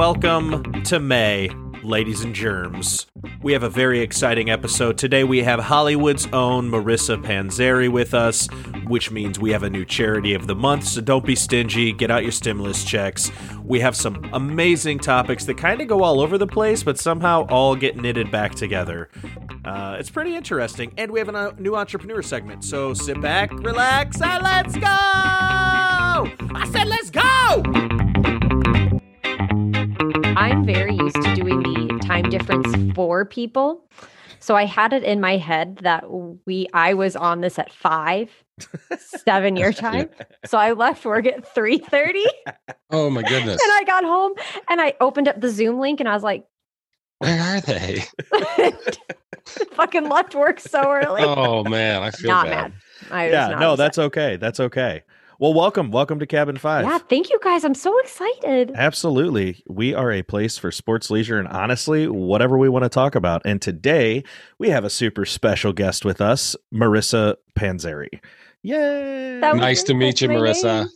Welcome to May, ladies and germs. We have a very exciting episode. Today we have Hollywood's own Marissa Panzeri with us, which means we have a new charity of the month, so don't be stingy. Get out your stimulus checks. We have some amazing topics that kind of go all over the place, but somehow all get knitted back together. Uh, it's pretty interesting. And we have a uh, new entrepreneur segment, so sit back, relax, and let's go! I said, let's go! I'm very used to doing the time difference for people. So I had it in my head that we I was on this at five, seven your time. So I left work at three thirty. Oh my goodness. And I got home and I opened up the Zoom link and I was like, Where are they? fucking left work so early. Oh man, I feel not bad. mad. I was yeah, not no, upset. that's okay. That's okay. Well, welcome. Welcome to Cabin 5. yeah. Thank you guys. I'm so excited. Absolutely. We are a place for sports leisure and honestly, whatever we want to talk about. And today we have a super special guest with us, Marissa Panzeri. Yay. That was Nice to meet you, Marissa. name.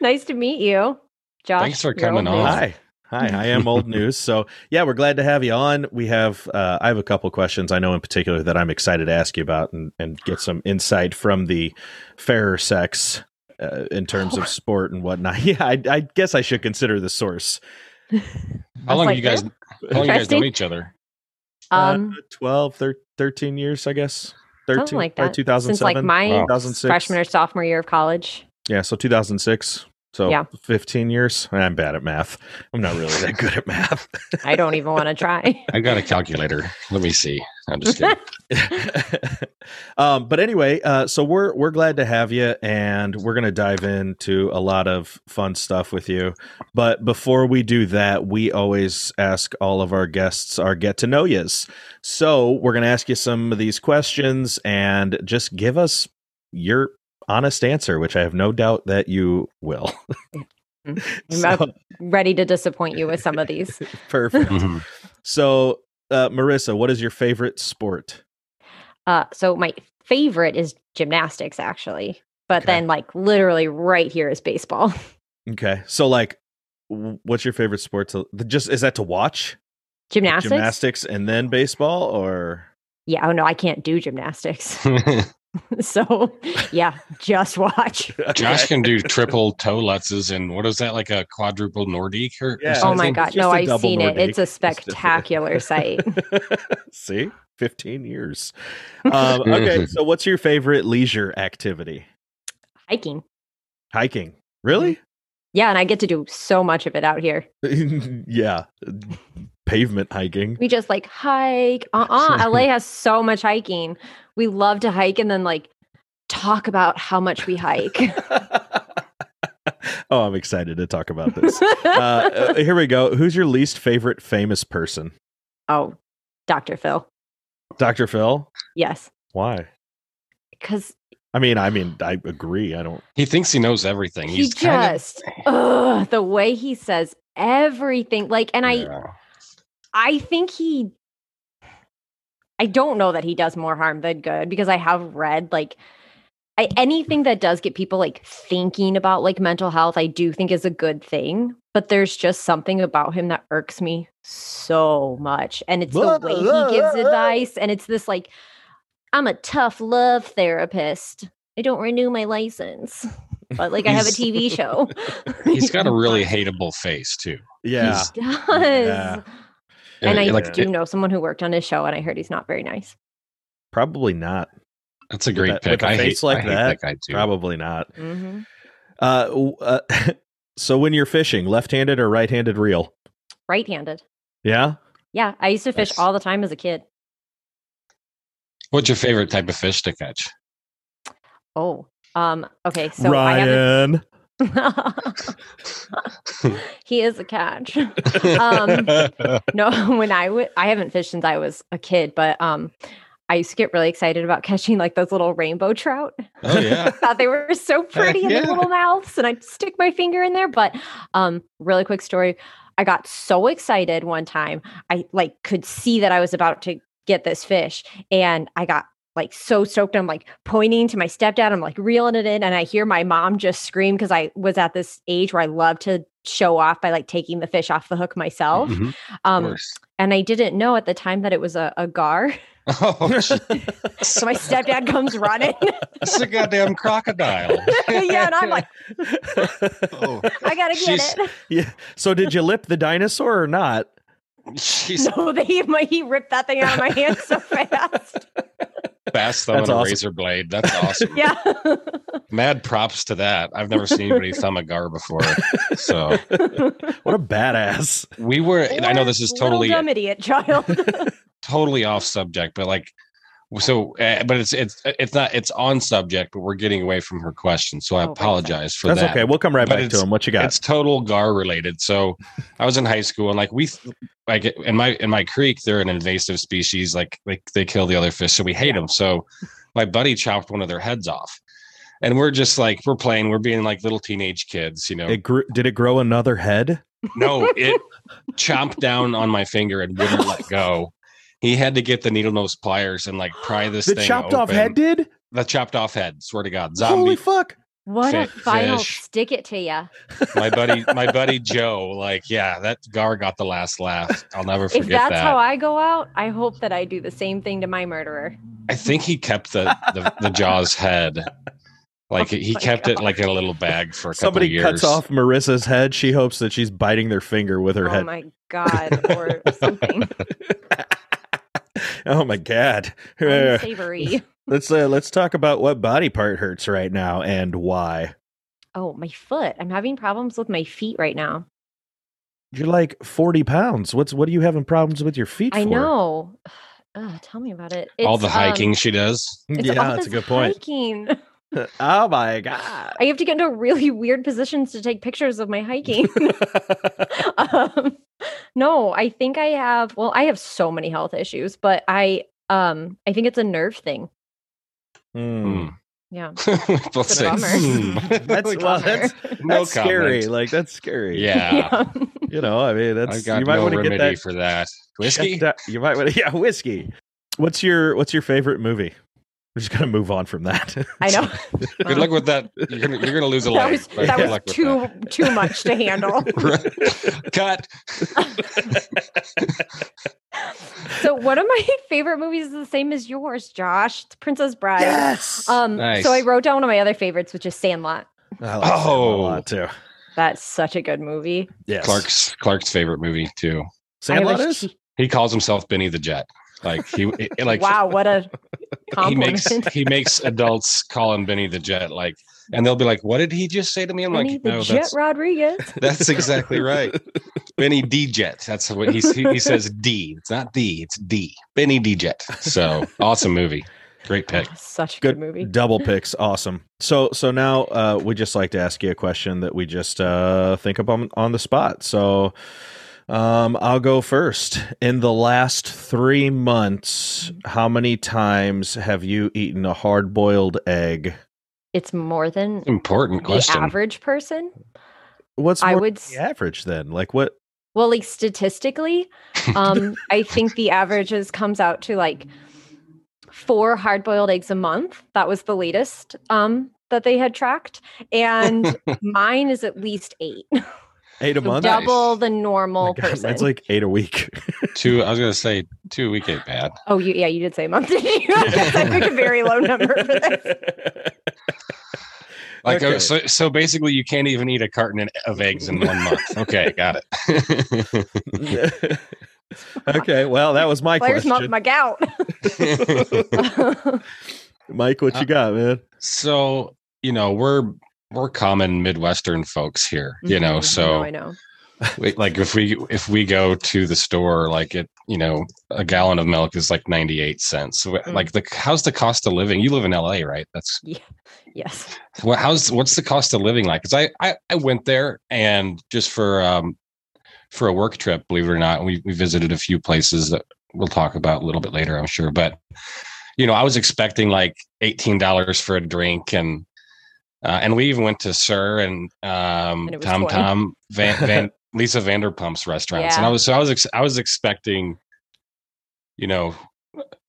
Nice to meet you, Josh. Thanks for coming on. Hi. Hi, I am old news. So, yeah, we're glad to have you on. We have, uh, I have a couple questions I know in particular that I'm excited to ask you about and, and get some insight from the fairer sex uh, in terms of sport and whatnot. Yeah, I, I guess I should consider the source. How long like, you guys? How long you guys known each other? Um, uh, 12, thir- 13 years, I guess. 13, something like probably that. 2007. Since like my Wow. freshman or sophomore year of college. Yeah, so 2006. So Yeah. 15 years. I'm bad at math. I'm not really that good at math. I don't even want to try. I got a calculator. Let me see. I'm just kidding. um, but anyway, uh, so we're we're glad to have you, and we're gonna dive into a lot of fun stuff with you. But before we do that, we always ask all of our guests our get to know yous. So we're gonna ask you some of these questions, and just give us your honest answer, which I have no doubt that you will. I'm So- ready to disappoint you with some of these. perfect. Mhm. So, uh, Marissa, what is your favorite sport? Uh, so my favorite is gymnastics, actually, but Okay. then like literally right here is baseball. Okay, so like, what's your favorite sport to just is that to watch Gymnastics? gymnastics and then baseball or Yeah. Oh no, I can't do gymnastics. so yeah, just watch. Josh can do triple toe lutzes and what is that like a quadruple Nordique or, or Yeah. Oh my god, no, just a I've double seen it. It's a spectacular sight. See, fifteen years. Um, okay, so what's your favorite leisure activity? Hiking. Hiking. Really? Yeah, and I get to do so much of it out here. yeah, pavement hiking. We just like hike. Uh uh LA has so much hiking. We love to hike and then like talk about how much we hike. oh, I'm excited to talk about this. uh, uh, here we go. Who's your least favorite famous person? oh, Dr. Phil. Dr. Phil. Yes. Why? Because I mean, I mean, I agree. I don't. He thinks he knows everything. he He's kind of just ugh, the way he says everything. Like, and Yeah. I think he I don't know that he does more harm than good because I have read like I, anything that does get people like thinking about like mental health, I do think is a good thing. But there's just something about him that irks me so much. And it's the way he gives advice. And it's this like, I'm a tough love therapist. I don't renew my license. But like I have a TV show. He's got a really hateable face too. Yeah. He does. Yeah. And I like do know someone who worked on his show, and I heard he's not very nice. Probably not. that's a great that- pick. with a I face hate, like I hate that, that guy too. Probably not. Mm-hmm. Uh, uh, so when you're fishing, left-handed or right-handed reel? Right-handed. Yeah. Yeah, I used to fish Nice. all the time as a kid. What's your favorite type of fish to catch? Oh, um, okay. So I Ryan. have he is a catch. Um, no, when I would, I haven't fished since I was a kid, but um, I used to get really excited about catching like those little rainbow trout. oh yeah. thought they were so pretty in yeah. their little mouths, and I'd stick my finger in there. But um, really quick story. I got so excited one time. I like could see that I was about to get this fish, and I got like so stoked. I'm like pointing to my stepdad. I'm like reeling it in, and I hear my mom just scream because I was at this age where I love to show off by like taking the fish off the hook myself. Mhm, Um, and I didn't know at the time that it was a, a gar. Oh, So my stepdad comes running. it's a goddamn crocodile. yeah, and I'm like, oh, I gotta get She's- it. yeah. So did you lip the dinosaur or not? she's No, they my, he ripped that thing out of my hand so fast. Fast thumb That's and a awesome. razor blade. That's awesome. Yeah. Mad props to that. I've never seen anybody thumb a gar before. So What a badass. we were. and I know this is totally dumb idiot child. totally off subject, but like, so, uh, but it's it's it's not it's on subject, but we're getting away from her question. So I Oh, apologize for that. That's that. okay. We'll come right But back to it's- him. What you got? It's total gar related. So I was in high school and like we like in my in my creek they're an invasive species. Like like they kill the other fish, so we hate them. So my buddy chopped one of their heads off, and we're just like we're playing. We're being like little teenage kids, you know. It grew, did it grow another head? No, it chomped down on my finger and wouldn't let go. He had to get the needle nose pliers and like pry this The thing. chopped off head did? The chopped off head. Swear to God, Zombie. Holy fuck. what a Fi- final fish. stick it to you. my buddy, my buddy Joe. Like, yeah, that gar got the last laugh. I'll never forget If that's that. how I go out, I hope that I do the same thing to my murderer. I think he kept the the, the Jaws head. Like Oh he my kept it like in a little bag for a couple Somebody of years. cuts off Marissa's head. She hopes that she's biting their finger with her oh head. Oh my god, or something oh my god. Unsavory. let's uh, let's talk about what body part hurts right now and why. Oh, my foot. I'm having problems with my feet right now. You're like 40 pounds. What's what are you having problems with your feet I for? know. Ugh, tell me about it. all the hiking um, she does. yeah, all that's a good point. Hiking. oh my god. I have to get into really weird positions to take pictures of my hiking. um, no, I think I have. Well, I have so many health issues, but I um I think it's a nerve thing. Hmm. Yeah, We both It's a bummer. That's well, that's, no that's scary. comment. Like that's scary. Yeah, You know, I mean, that's I've got you might no want to remedy get that for that. Whiskey. You might want to, yeah, whiskey. What's your what's your favorite movie? We're just gonna move on from that. I know. Good luck with that. You're gonna you're gonna lose a That was that good was luck with too too much to handle. Cut. so one of my favorite movies is the same as yours, Josh. It's Princess Bride. yes. Um, Nice. so I wrote down one of my other favorites, which is Sandlot. I like a Oh. lot too. That's such a good movie. Yes. Clark's Clark's favorite movie too. Sandlot is. he- He calls himself Benny the Jet. Like he like wow, what a he makes he makes adults call him Benny the Jet. Like, and they'll be like, "What did he just say to me?" I'm Benny like, the "No, Jet that's Rodriguez. that's exactly right." Benny D Jet. That's what he he says. D. It's not D. It's D. Benny D Jet. So awesome movie. Great pick. Such a Good good movie. double picks. Awesome. So so now uh, we just like to ask you a question that we just uh, think up on, on the spot. So um, I'll go first. In the last three months, how many times have you eaten a hard boiled egg? It's more than Important the question. average person. What's I more would the average then? Like what? Well, like statistically, um, I think the averages comes out to like four hard-boiled eggs a month. That was the latest um, that they had tracked, and mine is at least eight, Eight a month? double Nice. the Oh normal God, person. That's like eight a week. Two. I was gonna say two. week. ain't bad. oh, you yeah, you did say a month. Did you? I picked a very low number for this. Like Okay. uh, so. So basically, you can't even eat a carton of eggs in one month. Okay, got it. okay, well, that was my Flares my, question. my gout. Mike, what you Uh, got, man? so you know we're we're common midwestern folks here you know Mhm, so I know. we- like if we if we go to the store like it you know a gallon of milk is like 98 cents so Mm. like the how's the cost of living you live in la right that's Yes. Well, how's what's the cost of living like because I, I i went there and just for um for a work trip believe it or not we, we visited a few places that we'll talk about a little bit later i'm sure but you know i was expecting like $18 for a drink and uh, and we even went to SUR and um And tom 20. tom van, van lisa vanderpump's restaurants and i was so i was ex- i was expecting you know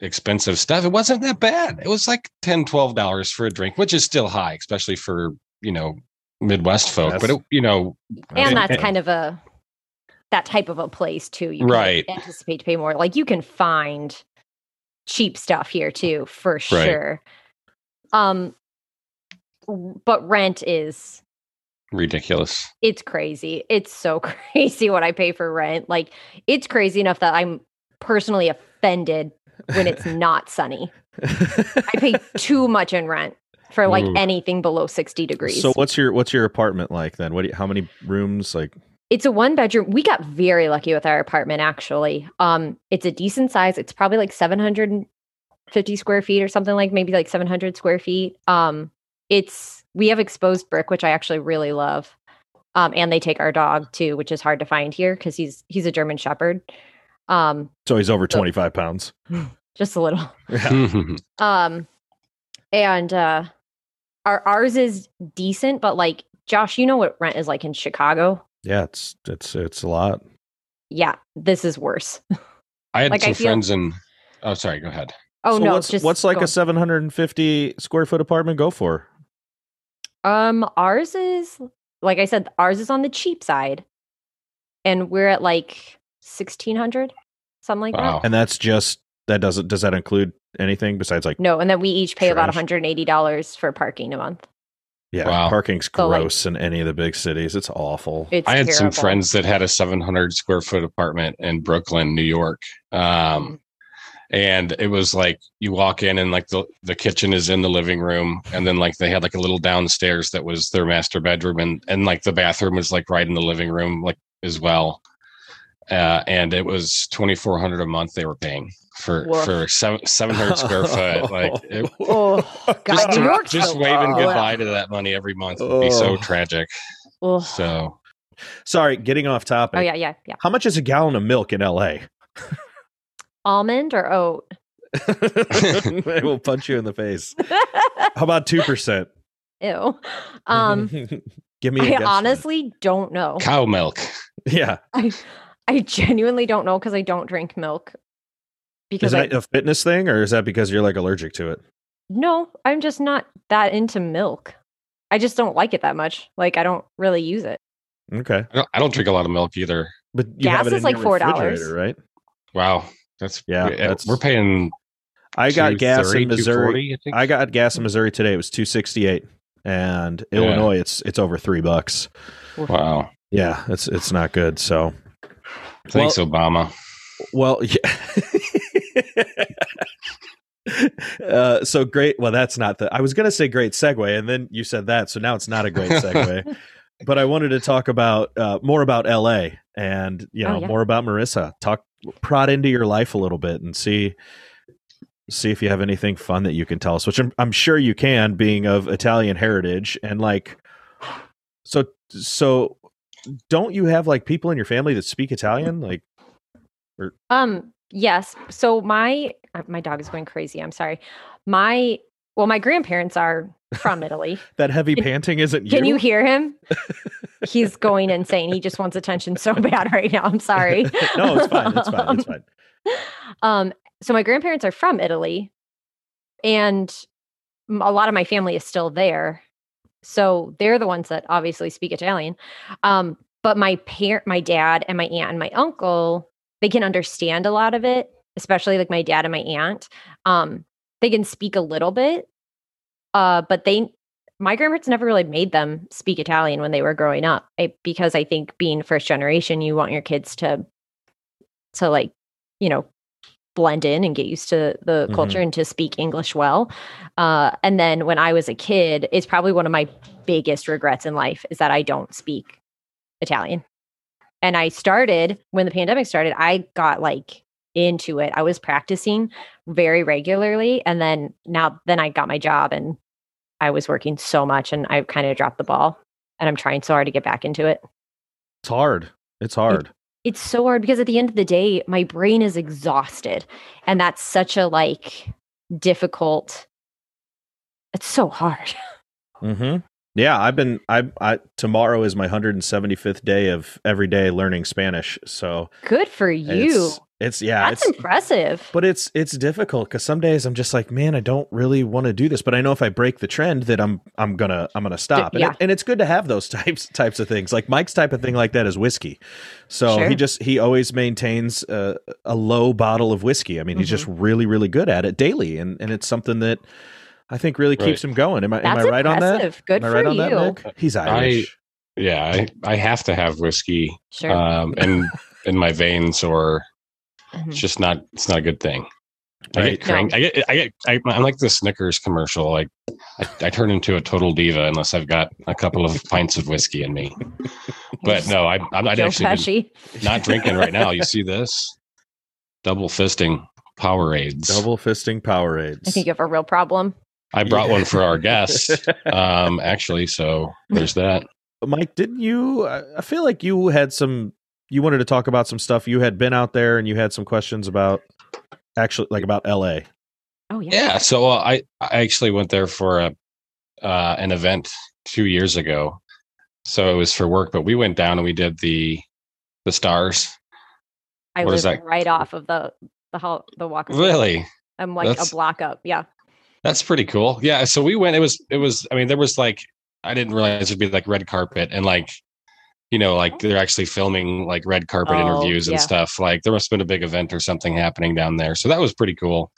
expensive stuff, it wasn't that bad. It was like 10 $12 for a drink, which is still high, especially for, you know, Midwest folk. But, it, you know, and it- that's it- kind of a that type of a place too. You Right. anticipate to pay more. Like you can find cheap stuff here too, for sure. Um, w- but rent is ridiculous. it's crazy. It's so crazy what I pay for rent. Like it's crazy enough that I'm personally offended when it's not sunny. I pay too much in rent for like Ooh. anything below 60 degrees. so what's your what's your apartment like then? What do you, how many rooms like It's a one bedroom. We got very lucky with our apartment actually. Um it's a decent size. It's probably like 750 square feet or something like maybe like 700 square feet. Um it's we have exposed brick which I actually really love. Um and they take our dog too, which is hard to find here cuz he's he's a German shepherd. Um so he's over So- 25 pounds. just a little. Yeah. Um and uh our ours is decent but like Josh, you know what rent is like in Chicago? Yeah, it's it's it's a lot. Yeah, this is worse. I had Like, I some feel- friends in, oh, sorry, go ahead. Oh so no, what's, just what's like go a 750 square foot apartment go for? Um, ours is like I said, ours is on the cheap side, and we're at like sixteen hundred, something like Wow. that. And that's just that doesn't does that include anything besides like No, and then we each pay about one hundred and eighty dollars for parking a month. yeah, Wow. parking's So, like- gross in any of the big cities. It's awful. It's I had some friends that had a 700 square foot apartment in Brooklyn, New York. Mm. Um, and it was like you walk in and like the, the kitchen is in the living room and then like they had like a little downstairs that was their master bedroom and and like the bathroom was like right in the living room like as well uh, and it was 2400 a month they were paying for Woof. for seven, 700 square foot like it, Oh God, just, New to- York's just so waving low. goodbye to that money every month would be so Oh. tragic Ugh. so Sorry, getting off topic. Oh yeah, yeah, yeah. How much is a gallon of milk in LA? Almond or oat? I will punch you in the face. How about two percent? Ew. Um, Give me. a I guesstimate. honestly don't know. cow milk yeah. I I genuinely don't know because I don't drink milk. Because I, that a fitness thing, or is that because you're like allergic to it? no, I'm just not that into milk. I just don't like it that much. Like I don't really use it. Okay, I don't, I don't drink a lot of milk either but you have Gas it is in like your $4. right? wow that's Yeah, we- that's- we're paying I got gas in Missouri. I think. I got gas in Missouri today. It was two sixty eight, and Yeah. Illinois, it's it's over three bucks. wow Yeah, it's it's not good. So, thanks obama well, yeah. uh, so great. Well, that's not the. I was going to say great segue, and then you said that, so now it's not a great segue. but I wanted to talk about uh, more about LA and you Oh, know yeah. more about Marissa. Talk prod into your life a little bit and see see if you have anything fun that you can tell us. Which I'm, I'm sure you can, being of Italian heritage and like. So so, don't you have like people in your family that speak Italian? Like, or- Um, yes. So my uh, my dog is going crazy. I'm sorry. My well, my grandparents are from Italy. that heavy panting isn't you? Can you hear him? He's going insane. He just wants attention so bad right now. I'm sorry. no, it's fine. It's fine. It's fine. Um, so my grandparents are from Italy, and a lot of my family is still there. So they're the ones that obviously speak Italian. Um, but my parent, my dad, and my aunt and my uncle, they can understand a lot of it, especially like my dad and my aunt. Um, they can speak a little bit, uh, but they, my grandparents never really made them speak Italian when they were growing up, I, because I think being first generation, you want your kids to, to like, you know, blend in and get used to the Mhm. culture and to speak English well. Uh, and then when I was a kid, it's probably one of my biggest regrets in life is that I don't speak Italian. And I started when the pandemic started, I got like into it. I was practicing very regularly. And then now, then I got my job and I was working so much and I kind of dropped the ball. And I'm trying so hard to get back into it. It's hard. It's hard. It's so hard because at the end of the day, my brain is exhausted. And that's such a like difficult, it's so hard. Mm-hmm. Yeah, I've been I I tomorrow is my 175th day of every day learning Spanish. So Good for you. It's, it's yeah, That's it's impressive. but it's it's difficult cuz some days I'm just like, man, I don't really want to do this, but I know if I break the trend that I'm I'm going to I'm going to stop. And, yeah. it, and it's good to have those types types of things. Like Mike's type of thing like that is whiskey. So Sure. he just he always maintains a, a low bottle of whiskey. I mean, he's just Mm-hmm. really really good at it daily and and it's something that I think really keeps him going. Am I am I That's right on that? Good Am I for right on that, you. Nick? He's Irish. Yeah, I, I have to have whiskey Sure. um, in in my veins, or Mhm. it's just not it's not a good thing. I get crank. I get I get I, I'm like the Snickers commercial. Like I, I turn into a total diva unless I've got a couple of pints of whiskey in me. But no, I, I'm I'd Joe actually not drinking right now. You see this? Double fisting Powerades. Double fisting Powerades. I think you have a real problem. I brought Yeah. one for our guest, um, actually. So there's that. Mike, didn't you? I I feel like you had some. You wanted to talk about some stuff. You had been out there, and you had some questions about actually, like about L.A. Oh yeah. Yeah. So uh, I I actually went there for a uh, an event two years ago. So it was for work, but we went down and we did the the stars. I was live is that? right off of the the hall the walk. of Fame. Really? I'm like That's- a block up. Yeah. That's pretty cool. Yeah. So we went. It was. It was. I mean, there was like I didn't realize it'd be like red carpet and like you know like they're actually filming like red carpet Oh, interviews and yeah. stuff. Like there must have been a big event or something happening down there. So that was pretty cool.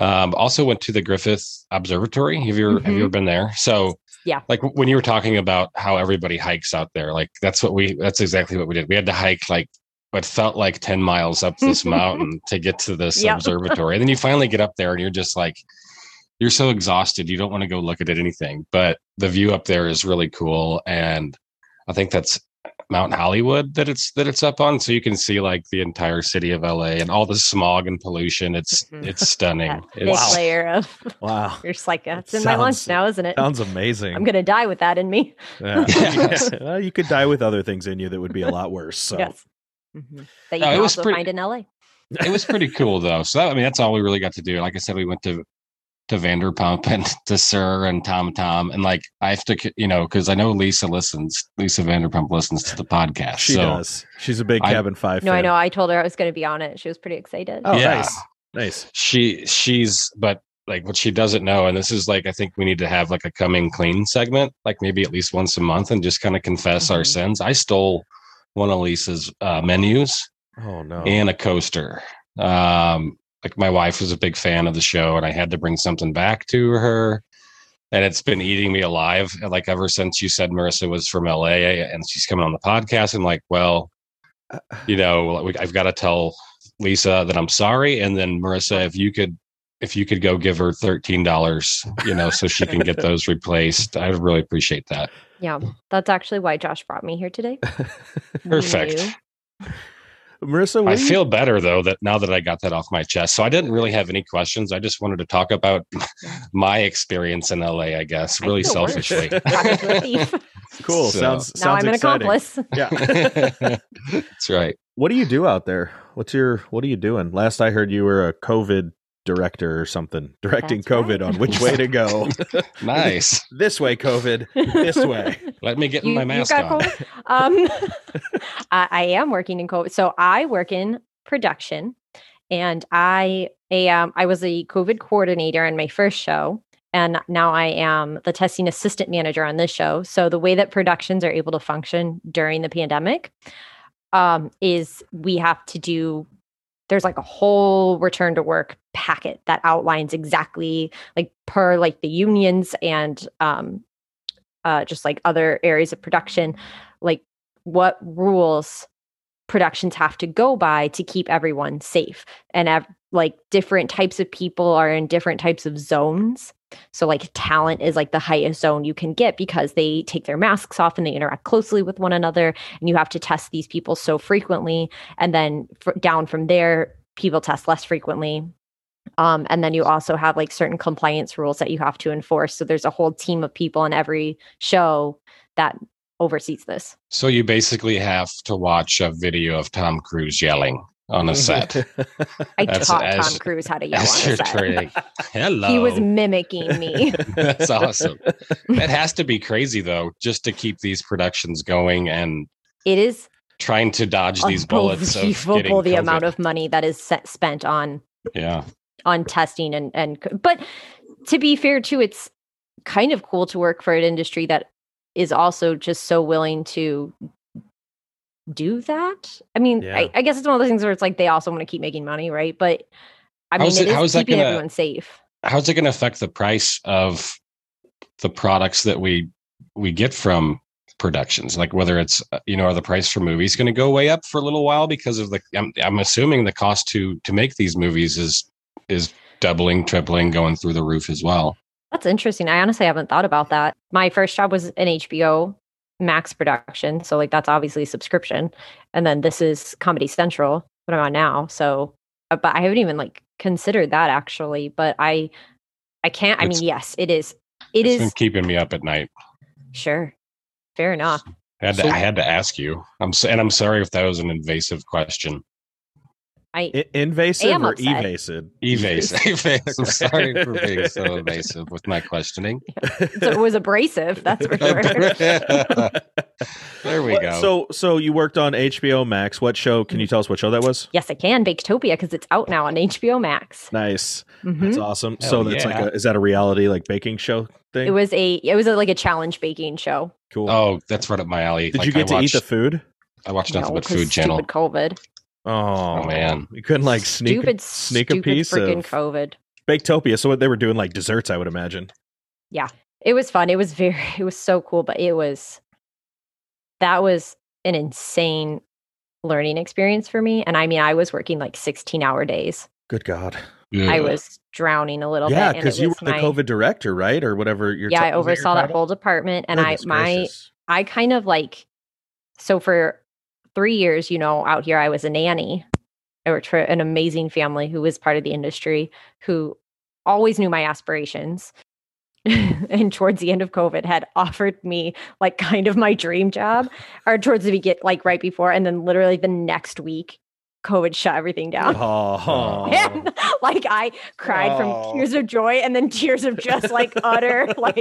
Um, also went to the Griffith Observatory. Have you ever, have you Mhm. ever been there? So Yeah. like when you were talking about how everybody hikes out there, like that's what we that's exactly what we did. We had to hike like what felt like 10 miles up this mountain to get to this Yeah. observatory. And then you finally get up there and you're just like you're so exhausted you don't want to go look at it anything. But the view up there is really cool. And I think that's Mount Hollywood that it's that it's up on. So you can see like the entire city of LA and all the smog and pollution. It's Mhm. it's stunning. That thick It's, layer of Wow, you're just like that's in my lunch now, isn't it? sounds amazing. I'm gonna die with that in me. Yeah. Yes. well, you could die with other things in you that would be a lot worse. So Yes. Mhm. That you No, can it was also pretty- find in LA. it was pretty cool though. So that, I mean that's all we really got to do. Like I said, we went to to Vanderpump and to SUR and Tom Tom and like I have to you know because I know Lisa listens. Lisa Vanderpump listens to the podcast. she so does. She's a big I- Cabin Five. No, I know. I told her I was gonna be on it. She was pretty excited. Oh, Yeah. nice, nice. she she's but like what she doesn't know and this is like i think we need to have like a coming clean segment like maybe at least once a month and just kind of confess our Mhm. sins i stole one of lisa's uh, menus Oh no. and a coaster um like my wife was a big fan of the show and i had to bring something back to her and it's been eating me alive like ever since you said marissa was from la and she's coming on the podcast and like well you know i've got to tell lisa that i'm sorry and then marissa if you could if you could go give her $13 you know so she can get those replaced i'd really appreciate that Yeah, that's actually why Josh brought me here today. He Perfect. Knew. Marissa, I you- feel better though that now that I got that off my chest. So I didn't really have any questions. I just wanted to talk about my experience in LA, I guess, really feel worse. selfishly. Talking to cool. So- sounds now sounds I'm an exciting. accomplice. Yeah. That's right. what do you do out there? What's your What are you doing? Last I heard, you were a COVID director or something, directing That's COVID right. on which way to go. Nice. this way, COVID. This way. Let me get You- my mask on. Um, I, I am working in COVID. So I work in production, and I am. I was a COVID coordinator in my first show, and now I am the testing assistant manager on this show. So the way that productions are able to function during the pandemic um, is we have to do. There's like a whole return to work packet that outlines exactly like per like the unions and um, uh, just like other areas of production, like what rules productions have to go by to keep everyone safe. And ev- like different types of people are in different types of zones. So, like, talent is like the highest zone you can get because they take their masks off and they interact closely with one another. And you have to test these people so frequently. And then fr- down from there, people test less frequently. Um, and then you also have like certain compliance rules that you have to enforce. So there's a whole team of people in every show that oversees this. So you basically have to watch a video of Tom Cruise yelling on a set. I That's taught as- Tom Cruise how to yell As on you're a set. training. Hello. He was mimicking me. That's awesome. That has to be crazy though, just to keep these productions going and it is trying to dodge these bullets unbelievable the COVID. amount of money that is set, spent on yeah. on testing and and but to be fair too it's kind of cool to work for an industry that is also just so willing to do that i mean Yeah. I, I guess it's one of those things where it's like they also want to keep making money right but i mean How's it it- is how is that keeping gonna- everyone safe How's it going to affect the price of the products that we we get from productions? Like whether it's uh, you know, are the price for movies going to go way up for a little while because of the? I'm, I'm assuming the cost to to make these movies is is doubling, tripling, going through the roof as well. that's interesting i honestly haven't thought about that my first job was an hbo max production so like that's obviously a subscription and then this is comedy central what i'm on now so uh, but i haven't even like considered that actually but i i can't i It's- mean yes it is it It's been is keeping me up at night. sure fair enough I had, to, So- I had to ask you. I'm s- and I'm sorry if that was an invasive question. I I- invasive am or upset. evasive? Evasive. I'm sorry for being so evasive with my questioning. so it was abrasive that's for sure there we What- go. So, so you worked on HBO Max. What show? Can you tell us what show that was? yes i can baketopia because it's out now on hbo max Nice. Mhm. That's awesome. Hell so that's like a is that a reality like baking show thing? it was a it was a, like a challenge baking show cool. oh, that's right up my alley. Did Like, you get I to eat watched, the food? I watched nothing No, but 'cause Food Channel. stupid covid Oh, oh, man. you couldn't like sneak stupid sneak a piece freaking of covid Baketopia. So what they were doing like desserts, I would imagine. Yeah, it was fun. It was very, it was so cool, but it was, that was an insane learning experience for me. And I mean, I was working like 16 hour days. Good God. I was drowning a little Yeah, bit. and because you were was the my- COVID director, right, or whatever. Your Yeah, ti- I was your oversaw that title? whole department. And I, my, gracious. I kind of like, so for three years, you know, out here, I was a nanny. I worked for an amazing family who was part of the industry, who always knew my aspirations. and towards the end of COVID, had offered me like kind of my dream job, or towards the begin, like right before, and then literally the next week, COVID shut everything down. Oh, And like I cried Oh. from tears of joy and then tears of just like utter like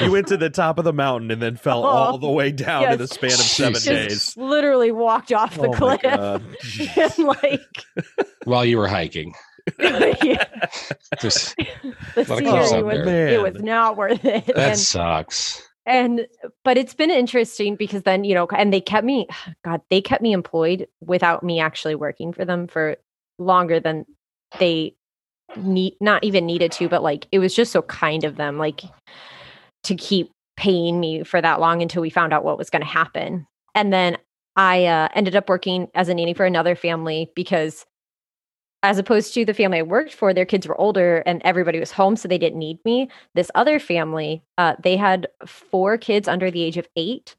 you went to the top of the mountain and then fell Oh, all the way down in the span of seven Jesus. days. literally walked off the Oh cliff. God. and like while you were hiking. yeah, Just, the Lot of cliffs scenery was it was not worth it. that And, sucks. And but it's been interesting because then you know and they kept me god they kept me employed without me actually working for them for longer than they need not even needed to but like it was just so kind of them like to keep paying me for that long until we found out what was going to happen. And then i uh, ended up working as a nanny for another family because as opposed to the family I worked for, their kids were older and everybody was home, so they didn't need me. This other family, uh, they had four kids under the age of eight,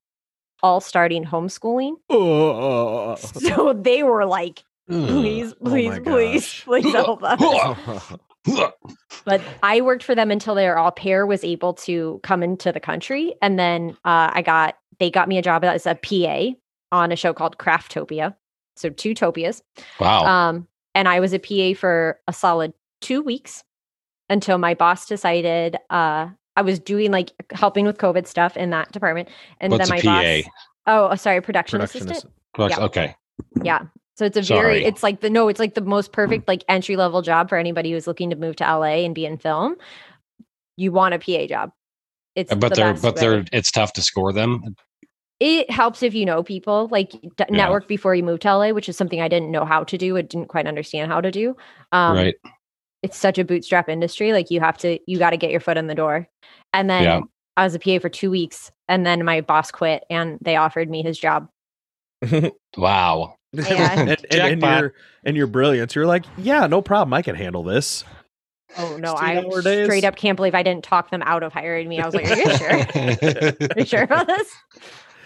all starting homeschooling. Oh. So they were like, please, Oh please, my please, gosh. please help us. But I worked for them until their au pair was able to come into the country. And then uh, I got, they got me a job as a PA on a show called Craftopia. So two topias. wow. Um, and I was a PA for a solid two weeks until my boss decided uh, I was doing like helping with COVID stuff in that department. And What's then a my PA? boss, oh, oh, sorry, production, Production assistant. Production- yeah. Okay. Yeah. So it's a Sorry. very, it's like the, no, it's like the most perfect like entry level job for anybody who's looking to move to LA and be in film. You want a PA job. It's But the they're but way. they're it's tough to score them. It helps if you know people like d- network before you move to LA, which is something I didn't know how to do. I didn't quite understand how to do. Um, right. It's such a bootstrap industry. Like you have to, you got to get your foot in the door. And then Yeah. I was a PA for two weeks, and then my boss quit, and they offered me his job. Wow. Yeah. and, and, and your and your brilliance, you're like, yeah, no problem, I can handle this. Oh no, I hour days? straight up can't believe I didn't talk them out of hiring me. I was like, "Are you sure? Are you sure about this?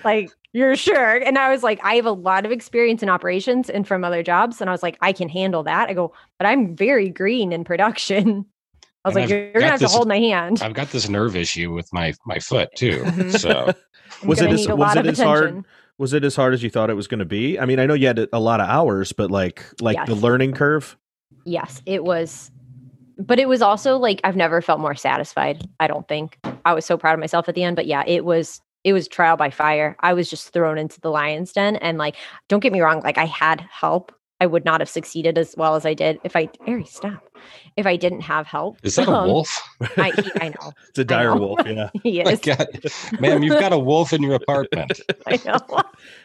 Like, you're sure?" And I was like, "I have a lot of experience in operations and from other jobs," and I was like, "I can handle that." I go, "But I'm very green in production." I was And like, I've "You're gonna have this- to hold my hand." I've got this nerve issue with my my foot too. Mhm. So Was it as- was it of as hard- Was it as hard as you thought it was going to be? I mean, I know you had a lot of hours, but like like the learning curve. Yes, it was. But it was also like I've never felt more satisfied. I don't think I was so proud of myself at the end. But yeah, it was it was trial by fire. I was just thrown into the lion's den, and like, don't get me wrong, like I had help. I would not have succeeded as well as I did if I. Ari, stop. If I didn't have help. Is that a Um, wolf? I, he, I know It's a dire wolf. Yeah, he is. God. Ma'am, you've got a wolf in your apartment. I know.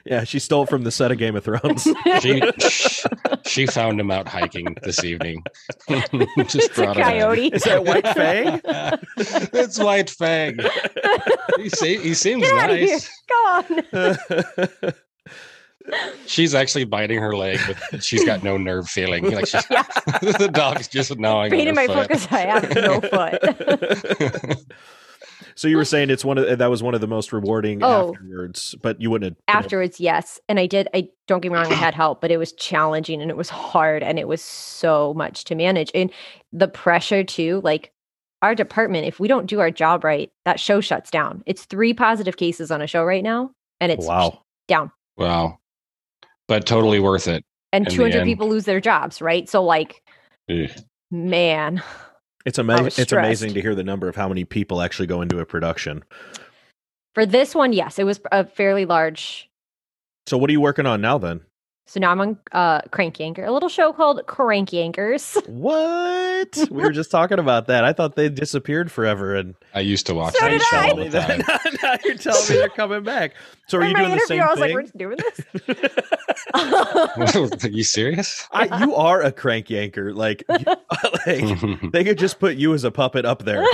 yeah. She stole from the set of Game of Thrones. She she found him out hiking this evening. Just it's a brought him coyote. Is that White Fang? it's White Fang. He, se- he seems Get out of here. nice. Go on. She's actually biting her leg, but she's got no nerve feeling. Like she's, Yeah. the dog's just gnawing. Pain in on my her foot because I have no foot. so you were saying it's one of that was one of the most rewarding Oh. afterwards, but you wouldn't have afterwards yes and i did i don't get me wrong i had help but it was challenging and it was hard and it was so much to manage and the pressure too like our department if we don't do our job right that show shuts down it's three positive cases on a show right now and it's wow. down wow, but totally worth it. and 200 people lose their jobs right so like Ugh. man It's amazing. was It's amazing to hear the number of how many people actually go into a production. for this one yes it was a fairly large So what are you working on now then? so now i'm on uh crank yanker a little show called crank yankers What? we were just talking about that. I thought they disappeared forever, and I used to watch So that show I. all the time. now you're telling me they're coming back. So are In you doing the same I was like, thing? we're just doing this. Are you serious? I, you are a crank yanker. Like, you- like they could just put you as a puppet up there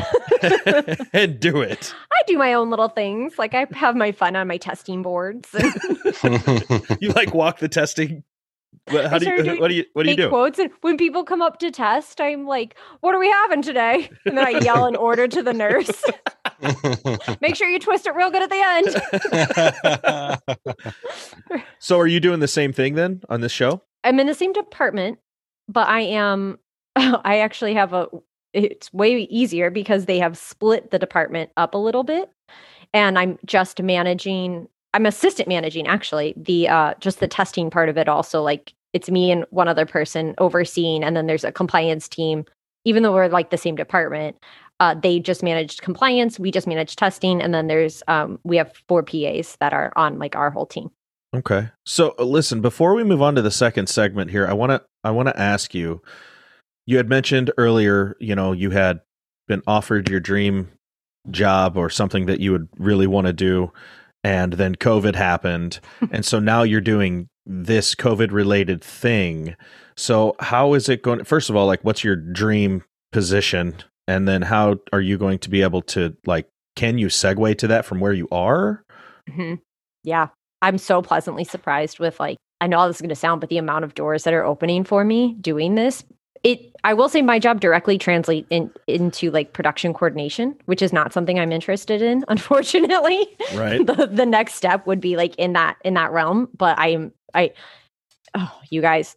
and do it. I do my own little things. Like I have my fun on my testing boards. You like walk the testing. What, how do you? doing What do you? What do you do? quotes. And when people come up to test, I'm like, "What are we having today?" And then I yell an order to the nurse. Make sure you twist it real good at the end. So are you doing the same thing then on this show? I'm in the same department, but I am. I actually have a. It's way easier because they have split the department up a little bit, and I'm just managing. I'm assistant managing actually the uh just the testing part of it. Also, like it's me and one other person overseeing, and then there's a compliance team. Even though we're like the same department, uh, they just managed compliance. We just managed testing, and then there's um we have four PAs that are on like our whole team. Okay. So uh, listen, before we move on to the second segment here, I want to I want to ask you. You had mentioned earlier, you know, you had been offered your dream job or something that you would really want to do and then COVID happened and so now you're doing this COVID related thing. So how is it going first of all like what's your dream position and then how are you going to be able to like can you segue to that from where you are? hmm Yeah. I'm so pleasantly surprised with like, I know this is going to sound, but the amount of doors that are opening for me doing this. It, I will say my job directly translate in, into like production coordination, which is not something I'm interested in, unfortunately. Right? the, the next step would be like in that, in that realm. But I am, I, oh, you guys,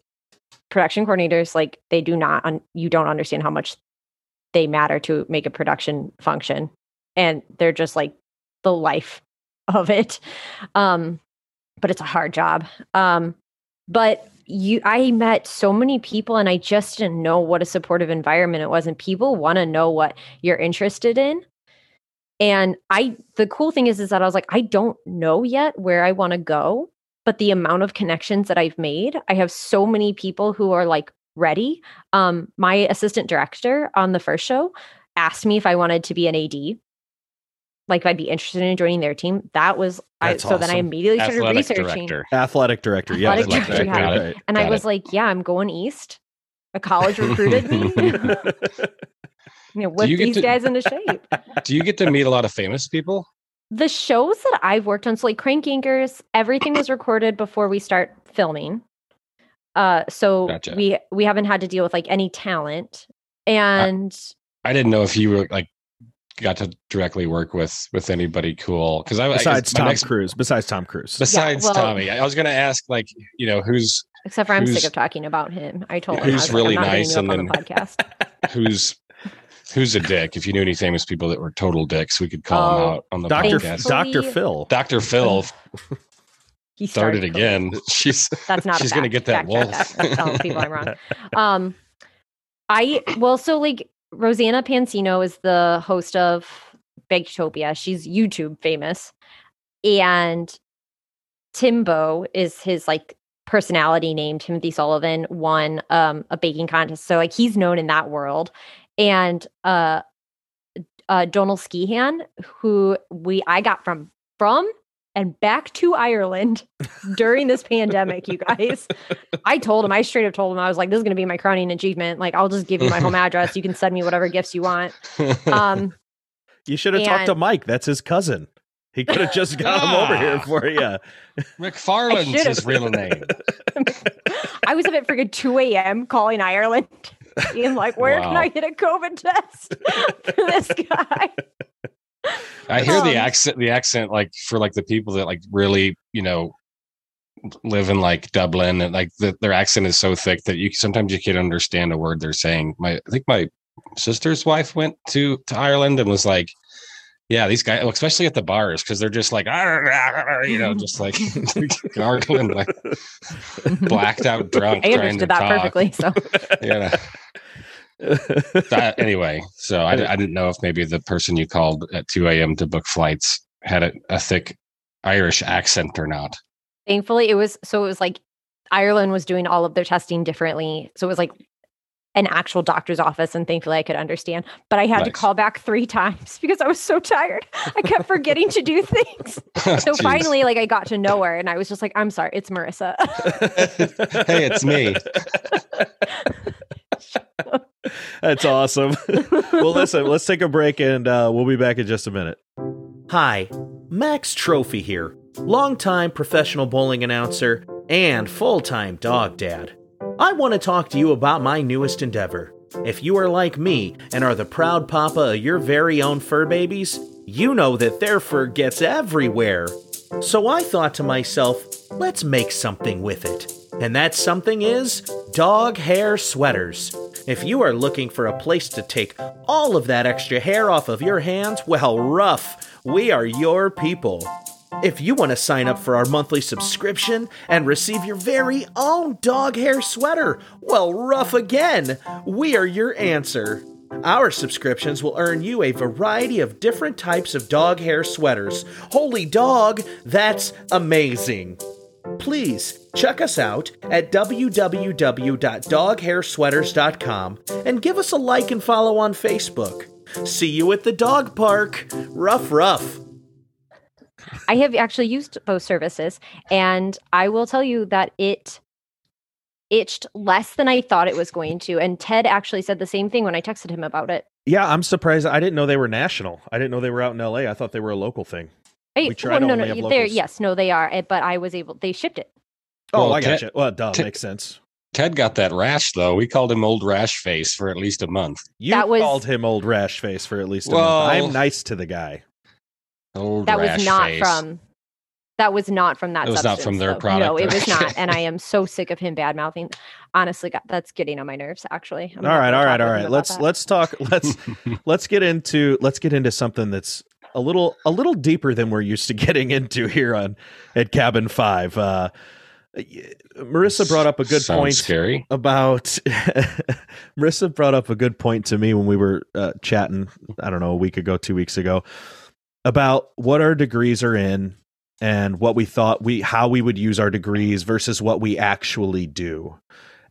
production coordinators, like they do not, un, you don't understand how much they matter to make a production function. And they're just like the life of it. Um, but it's a hard job. Um, but you, I met so many people, and I just didn't know what a supportive environment it was. And people want to know what you're interested in. And I, the cool thing is, is that I was like, I don't know yet where I want to go, but the amount of connections that I've made, I have so many people who are like ready. Um, my assistant director on the first show asked me if I wanted to be an AD like if I'd be interested in joining their team. That was I, That's so then I awesome. immediately started Athletic researching, director. Athletic director. Yeah. Athletic that's director, exactly yeah. right. and I was it. like, "Yeah, I'm going east." A college recruited me. you know, whip you these to- guys into shape. Do you get to meet a lot of famous people? The shows that I've worked on, so like Crank Yankers, everything was recorded before we start filming. Uh, so Gotcha. we we haven't had to deal with like any talent, and I didn't know if you were like got to directly work with with anybody cool because I I guess Besides my Tom next- Cruise. Besides Tom Cruise. Besides well- Tommy, I was going to ask like you know who's except for I'm sick of talking about him. I told him I who's was really like, I'm not nice hitting you and up on the podcast. who's who's a dick. If you knew any famous people that were total dicks, we could call Oh, them out on the Doctor podcast. Doctor Phil. Doctor Phil. he started started again. She's That's not. She's gonna get that Fact check wolf. That's telling people I'm wrong. Um, I well, so like Rosanna Pansino is the host of Baketopia. She's YouTube famous, and Timbo is his like personality name. Timothy Sullivan won um a baking contest, so like he's known in that world, and uh, uh Donald Skehan, who we I got from from and back to Ireland during this pandemic, you guys. I told him, I straight up told him, I was like, this is going to be my crowning achievement. Like, I'll just give you my home address. You can send me whatever gifts you want. Um, You should have talked to Mike. That's his cousin. He could have just got him over here for you. McFarland's his real name. I was up at freaking 2 a.m. calling Ireland. Being like, where can I get a COVID test for this guy? I hear the Um, accent. The accent, like for like the people that like really, you know, live in like Dublin, and like the, their accent is so thick that you sometimes you can't understand a word they're saying. My, I think my sister's wife went to to Ireland and was like, "Yeah, these guys, especially at the bars, because they're just like, you know, just like gargling, like blacked out drunk. I trying to understood that talk. perfectly. So Yeah. Anyway, so I, I didn't know if maybe the person you called at 2 a.m. to book flights had a, a thick Irish accent or not. thankfully it was so it was like Ireland was doing all of their testing differently. So it was like an actual doctor's office and thankfully I could understand. But I had to call back three times because I was so tired. I kept forgetting to do things. So finally like I got to know her and I was just like, I'm sorry, it's Marissa. hey, it's me. That's awesome. well, listen, let's take a break and uh, we'll be back in just a minute. Hi, Max Trophy here, longtime professional bowling announcer and full time dog dad. I want to talk to you about my newest endeavor. If you are like me and are the proud papa of your very own fur babies, you know that their fur gets everywhere. So I thought to myself, let's make something with it. And that something is dog hair sweaters. If you are looking for a place to take all of that extra hair off of your hands, well, rough, we are your people. If you want to sign up for our monthly subscription and receive your very own dog hair sweater, well, rough again, we are your answer. Our subscriptions will earn you a variety of different types of dog hair sweaters. Holy dog, that's amazing! Please check us out at www.doghairsweaters.com and give us a like and follow on Facebook. See you at the dog park. Rough, rough. I have actually used both services and I will tell you that it itched less than I thought it was going to. And Ted actually said the same thing when I texted him about it. Yeah, I'm surprised. I didn't know they were national. I didn't know they were out in LA. I thought they were a local thing. Hey, We try to no, only no, have they're yes, no, they are. eh, But I was able. They shipped it. Oh, Well, I got Ted- you. Well, duh, Ted- makes sense. Ted got that rash though. We called him Old Rash Face for at least a month. You That was- called him old rash face for at least a Well- month. I'm nice to the guy. Old That rash was not face. from. That was not from that. It was not from their though. product, No, it was not. And I am so sick of him bad mouthing. Honestly, God, that's getting on my nerves. Actually. I'm all gonna right, have to all talk right, with all him right. about Let's that. let's talk. Let's let's get into let's get into something that's a little a little deeper than we're used to getting into here on at Cabin Five. Uh, Marissa brought up a good Sounds point Scary. about Marissa brought up a good point to me when we were uh, chatting. I don't know a week ago, two weeks ago, about what our degrees are in and what we thought we how we would use our degrees versus what we actually do.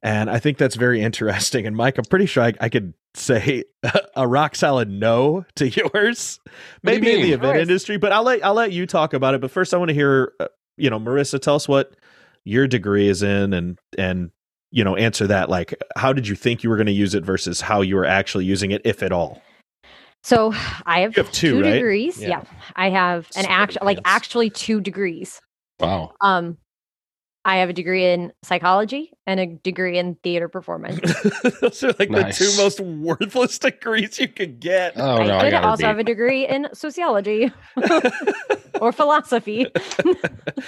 And I think that's very interesting. And Mike, I'm pretty sure I, I could say a rock solid no to yours, What do you maybe in the event industry. But I'll let I'll let you talk about it. But first, I want to hear, uh, you know, Marissa, tell us what your degree is in, and and you know, answer that. Like, how did you think you were going to use it versus how you were actually using it, if at all? So I have, have two, right? degrees. Yeah. Yeah. I have an Sweaty actual, like actually two degrees. Wow. Um, I have a degree in psychology and a degree in theater performance. Those are like Nice. the two most worthless degrees you could get. Oh no, I I could got also have a degree in sociology or philosophy.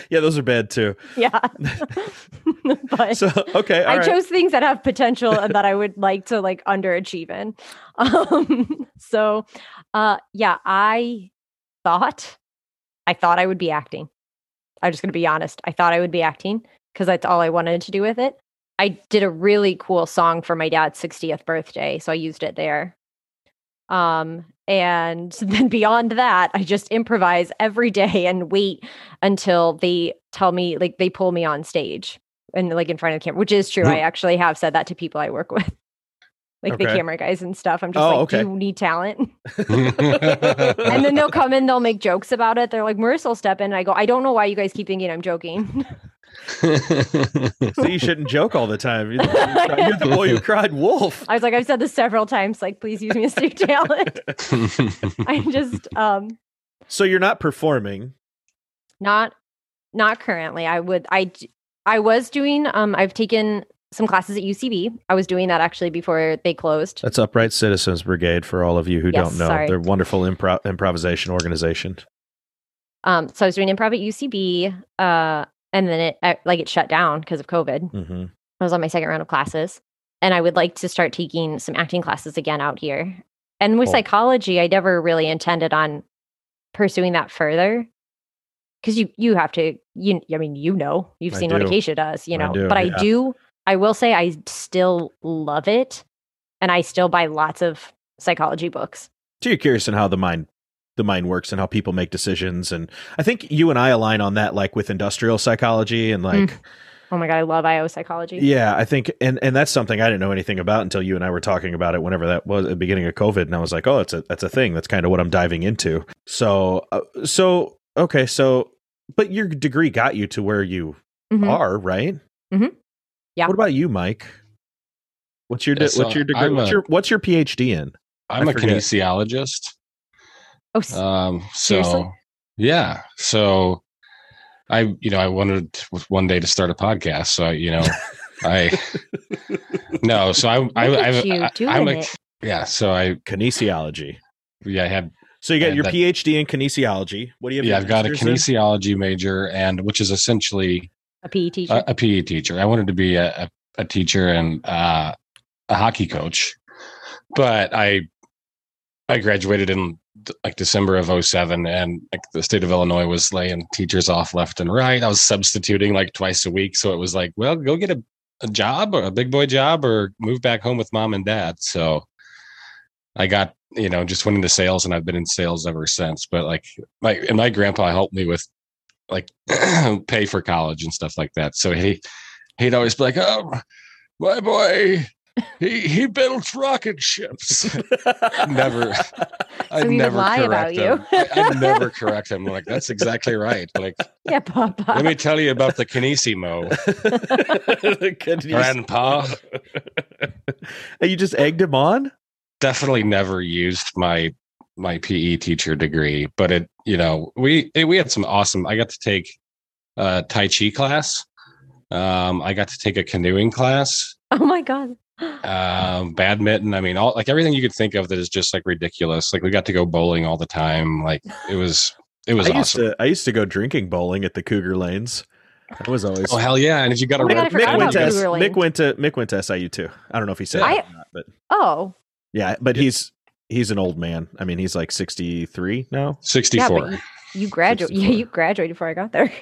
yeah, those are bad too. yeah. but So okay, all I right. chose things that have potential and that I would like to like underachieve in. Um, so uh yeah, I thought I thought I would be acting. I'm just going to be honest. I thought I would be acting because that's all I wanted to do with it. I did a really cool song for my dad's 60th birthday, so I used it there. Um, and then beyond that, I just improvise every day and wait until they tell me, like, they pull me on stage and like in front of the camera, which is true. I actually have said that to people I work with, like the camera guys and stuff. I'm just Oh, like, okay. do you need talent? and then they'll come in, they'll make jokes about it. They're like, Marissa will step in. And I go, I don't know why you guys keep thinking I'm joking. So you shouldn't joke all the time. You're the, you're the boy who cried wolf. I was like, I've said this several times. Like, please use me as stage talent. I'm just um So you're not performing. not not currently. I would I. I was doing um I've taken some classes at UCB. I was doing that actually before they closed. That's Upright Citizens Brigade for all of you who Yes, don't know. sorry. They're wonderful impro- improvisation organization. Um so I was doing improv at UCB uh and then it I, like it shut down because of COVID. hmm I was on my second round of classes and I would like to start taking some acting classes again out here. And with Cool. psychology, I never really intended on pursuing that further. Cause you you have to you I mean you know you've I seen what do. Acacia does you I know do, but I do I will say I still love it and I still buy lots of psychology books. So you're curious in how the mind the mind works and how people make decisions and I think you and I align on that like with industrial psychology and like oh my god I love IO psychology. Yeah I think and and that's something I didn't know anything about until you and I were talking about it whenever that was at the beginning of COVID and I was like oh it's a that's a thing. That's kind of what I'm diving into. So uh, so okay so but your degree got you to where you Mhm. are right? Mhm. Yeah. what about you Mike what's your Yeah, so what's your degree I'm what's your what's your PhD in I'm I a forget. kinesiologist. oh Um, so Seriously? yeah, so I, you know, I wanted one day to start a podcast. So I, you know, I no, so I, I, I, I, I'm a, yeah. So I, kinesiology yeah, I had, so you got your that- PhD in kinesiology what do you have yeah, I've got a master's in? kinesiology major, and which is essentially a PE teacher a, a PE teacher. I wanted to be a, a, teacher and uh, a hockey coach, but I I graduated in like December of 07 and like the state of Illinois was laying teachers off left and right. I was substituting like twice a week, so it was like, well, go get a, a job or a big boy job or move back home with mom and dad. So I got you know just went into sales and I've been in sales ever since. But like my and my grandpa helped me with like pay for college and stuff like that. So he he'd always be like, "Oh, my boy, he he builds rocket ships." never, I'd he would never lie correct about you. him. I, I'd never correct him. Like that's exactly right. Like yeah Papa let me tell you about the Kinesimo, Grandpa. And you just egged him on? Definitely never used my my PE teacher degree, but it you know we we had some awesome. I got to take a Tai Chi class. Um, I got to take a canoeing class. oh my god um badminton i mean all like everything you could think of that is just like ridiculous like we got to go bowling all the time like it was it was I used awesome to I used to go drinking bowling at the Cougar Lanes. I was always oh hell yeah and if you got a Oh my God, I red forgot Mick went to you S- Cougar Mick went to Mick went to SIU too. I don't know if he said I- that or not, but oh yeah, but he's he's an old man. I mean, he's like 63 now. 64 but you, you graduated yeah you graduated before I got there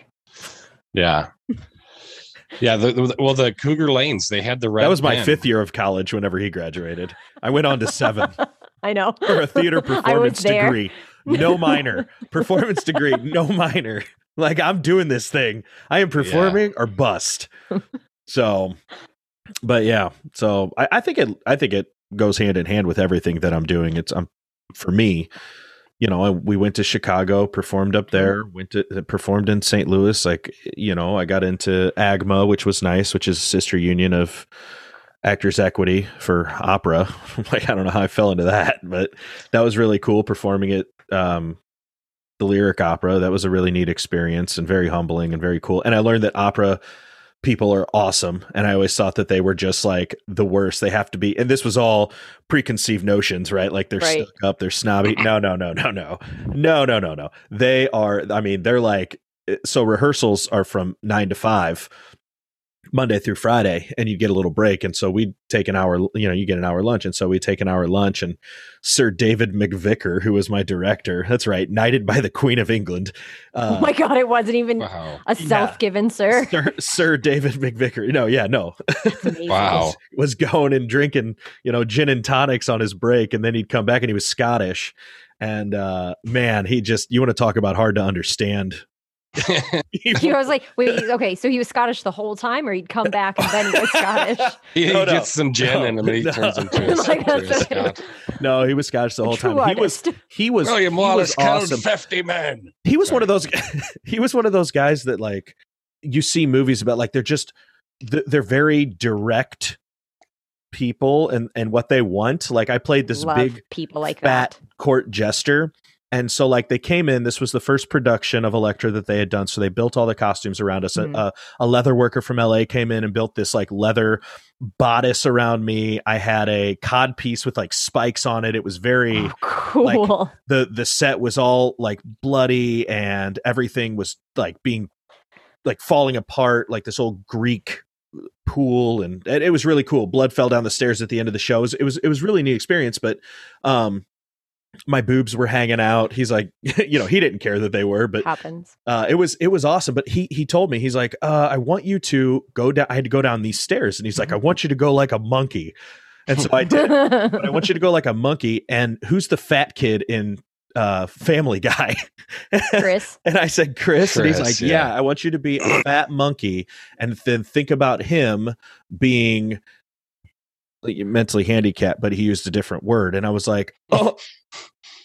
yeah yeah the, the- well the cougar lanes they had the red that was my pen. fifth year of college whenever he graduated. I went on to seven I know for a theater performance degree. No minor. performance degree, no minor. Like I'm doing this thing. I am performing or bust. So but yeah. So I, I think it I think it goes hand in hand with everything that I'm doing. It's um for me, you know, I, we went to Chicago, performed up there, went to uh, performed in St. Louis. Like, you know, I got into AGMA, which was nice, which is a sister union of Actors Equity for opera. like, I don't know how I fell into that, but that was really cool performing it. Um, the lyric opera that was a really neat experience and very humbling and very cool. And I learned that opera people are awesome. And i always thought that they were just like the worst. They have to be and this was all preconceived notions right? Like they're Right. stuck up they're snobby. No no no no no. No no no no. They are i mean they're like eh, so rehearsals are from nine to five Monday through Friday, and you'd get a little break. And so we'd take an hour, you know, you get an hour lunch. And so we'd take an hour lunch. And Sir David McVicar, who was my director, that's right, knighted by the Queen of England. Uh, oh my god, it wasn't even Wow. a self-given sir. Sir, Sir David McVicar. No, yeah, no. Wow. was, was going and drinking, you know, gin and tonics on his break, and then he'd come back and he was Scottish. And uh, man, he just you want to talk about hard to understand. He was like, wait, okay, so he was Scottish the whole time, or he'd come back and then he was Scottish. he No, no. gets some gin No, and then he no. turns into a, Like, to a that's no, he was Scottish the A whole true time. He was artist. he was oh, William he was awesome. 50 men. He was one of those. He was one of those guys that like you see movies about. Like they're just they're very direct people and and what they want. Like I played this Love big people like fat that. court jester. And so, like, they came in. This was the first production of Electra that they had done. So they built all the costumes around us. A- Mhm. A, a leather worker from LA came in and built this like leather bodice around me. I had a cod piece with like spikes on it. It was very Oh, cool. the the set was all like bloody and everything was like being like falling apart like this old greek pool and it, it was really cool blood fell down the stairs at the end of the show it was it was, it was really neat experience but um my boobs were hanging out he's like you know he didn't care that they were but happens. uh, it was it was awesome. But he he told me he's like, uh, I want you to go down. I had to go down these stairs, and he's like, I want you to go like a monkey. And so I did. but I want you to go like a monkey. And who's the fat kid in uh, Family Guy? Chris. and I said, Chris. and he's like, yeah. yeah. I want you to be a fat monkey, and then think about him being like, mentally handicapped, but he used a different word. And I was like, oh,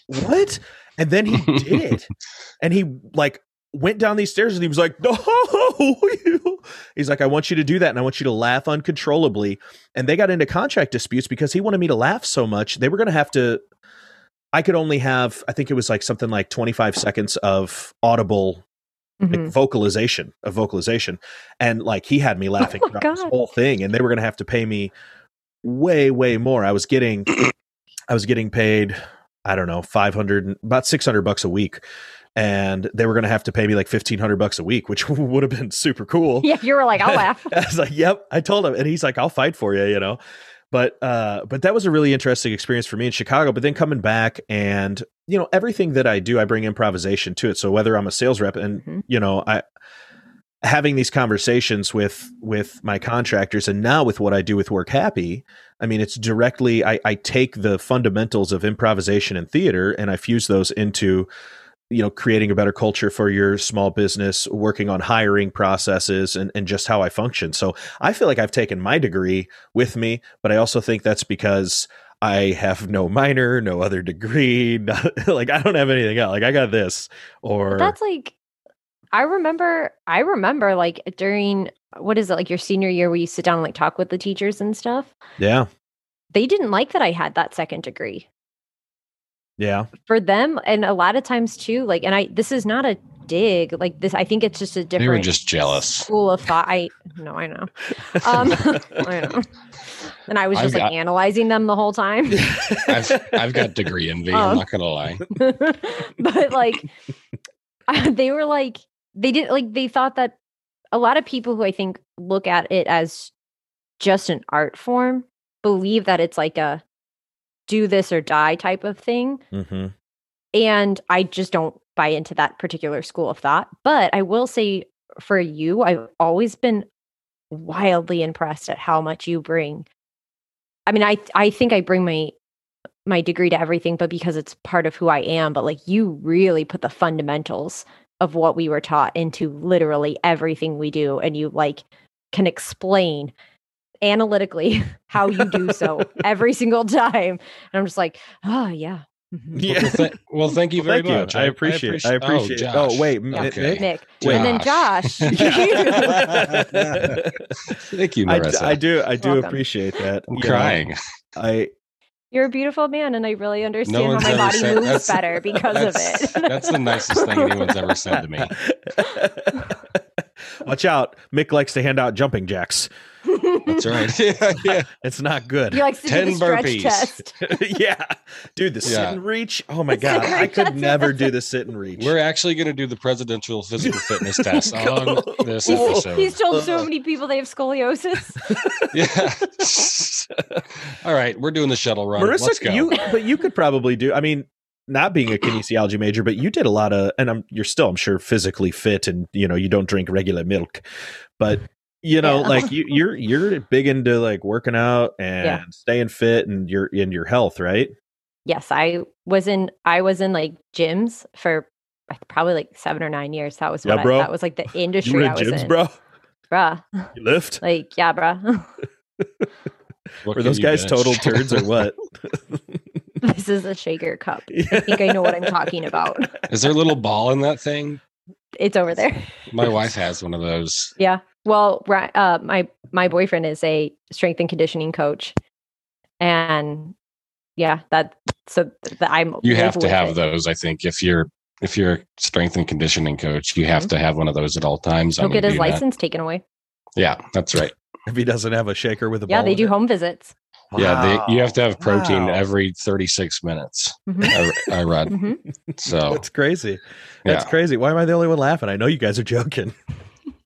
what? And then he did it, and he like went down these stairs, and he was like, no. He's like, I want you to do that, and I want you to laugh uncontrollably. And they got into contract disputes because he wanted me to laugh so much. They were going to have to. I could only have, I think it was like something like 25 seconds of audible like, Mhm. vocalization of vocalization and like he had me laughing Oh, throughout this whole thing and they were going to have to pay me way way more i was getting i was getting paid i don't know 500 about 600 bucks a week and they were going to have to pay me like 1500 bucks a week which would have been super cool Yeah, you were like, I'll laugh. I was like, "Yep." I told him, and he's like, "I'll fight for you," you know. But uh, but that was a really interesting experience for me in Chicago. But then coming back, and you know, everything that I do, I bring improvisation to it. So whether I'm a sales rep, and Mhm. you know, I having these conversations with with my contractors, and now with what I do with Work Happy, I mean, it's directly I, I take the fundamentals of improvisation and theater, and I fuse those into you know creating a better culture for your small business working on hiring processes and, and just how i function. So i feel like i've taken my degree with me but i also think that's because i have no minor no other degree not, like i don't have anything else. Like i got this or That's like I remember I remember like during what is it like your senior year where you sit down and like talk with the teachers and stuff. yeah They didn't like that I had that second degree. yeah For them and a lot of times too like and I this is not a dig like this I think it's just a different They were just jealous. school of thought. I no, I know. Um I know. And I was I've just like got- analyzing them the whole time. I've I've got degree envy. Oh. I'm not gonna lie. but like they were like they did like they thought that a lot of people who I think look at it as just an art form believe that it's like a do this or die type of thing. Hmm and I just don't buy into that particular school of thought. But I will say for you I've always been wildly impressed at how much you bring. I mean I I think I bring my my degree to everything but because it's part of who I am but like you really put the fundamentals of what we were taught into literally everything we do and you like can explain analytically how you do so every single time and I'm just like oh yeah Mhm. yeah Well, th- well, thank you Well, very thank you. much. I appreciate- I appreciate- Oh, oh, wait, Josh. M- okay. Nick and then Josh thank you, I, Marissa. I do i do Welcome. appreciate that I'm You know, crying. i You're a beautiful man, and I really understand how my body said- moves better because of it. that's the nicest thing anyone's ever said to me. Watch out. Mick likes to hand out jumping jacks. That's right. yeah, yeah. It's not good. He likes to do 10 the stretch burpees. test. yeah. Dude, the sit Yeah. and reach. Oh my God. I could never do the sit and reach. We're actually going to do the presidential physical fitness test on this Oh. episode. He's told so many people they have scoliosis. yeah. All right, we're doing the shuttle run. Marissa, Let's go. you but you could probably do. I mean, not being a kinesiology major, but you did a lot of, and I'm you're still, I'm sure, physically fit, and you know you don't drink regular milk, but you know, Yeah. like you, you're you're big into like working out and Yeah. staying fit and your in your health, right? yes, I was in I was in like gyms for probably like seven or nine years. That was Yeah, what bro. I, that was like the industry You were I was gyms, in. bro. Bruh. You lift. Like, yeah, bruh. What Were those guys bench? total turds or what? this is a shaker cup. I think I know what I'm talking about. Is there a little ball in that thing? It's over there. My wife has one of those. Yeah. Well, Ri- uh, my my boyfriend is a strength and conditioning coach, and yeah, that so th- that I'm You have to have it. those. I think if you're if you're a strength and conditioning coach, you have to have one of those at all times. He'll I'm get his do that. license taken away. Yeah, that's right. if he doesn't have a shaker with a Yeah, ball they do it? home visits. Yeah, they, you have to have protein Wow. every 36 minutes. Mhm. I, I read. hmm So That's crazy. That's yeah, crazy. Why am I the only one laughing? I know you guys are joking.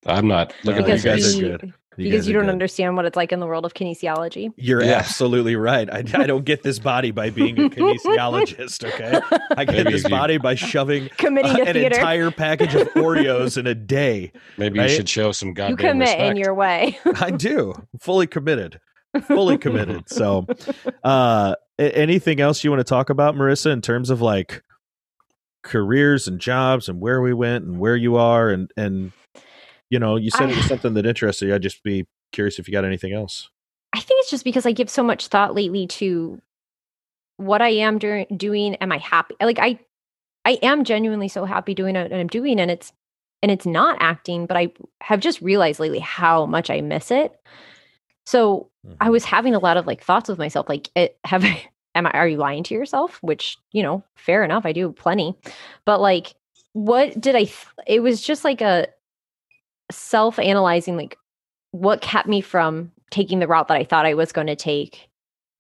I'm not. Look No, at you you guys guys. are good. You because guys you don't good. understand what it's like in the world of kinesiology. You're Yeah. absolutely right. I, I don't get this body by being a kinesiologist. Okay, I get Maybe this body by shoving Committing uh, an theater. entire package of Oreos in a day. Maybe Right? you should show some goddamn you commit respect. in your way. I do, fully committed, fully committed. So, uh, anything else you want to talk about, Marissa, in terms of like careers and jobs and where we went and where you are and and you know, you said it was something that interested you. I'd just be curious if you got anything else. I think it's just because I give so much thought lately to what I am doing. Am I happy? Like I, I am genuinely so happy doing what I'm doing, and it's and it's not acting. But I have just realized lately how much I miss it. So I mm-hmm. was having a lot of like thoughts with myself, like, it, have I, am I, are you lying to yourself? Which you know, fair enough, I do plenty, but like, what did I? Th- it was just like a self-analyzing, like, what kept me from taking the route that I thought I was going to take,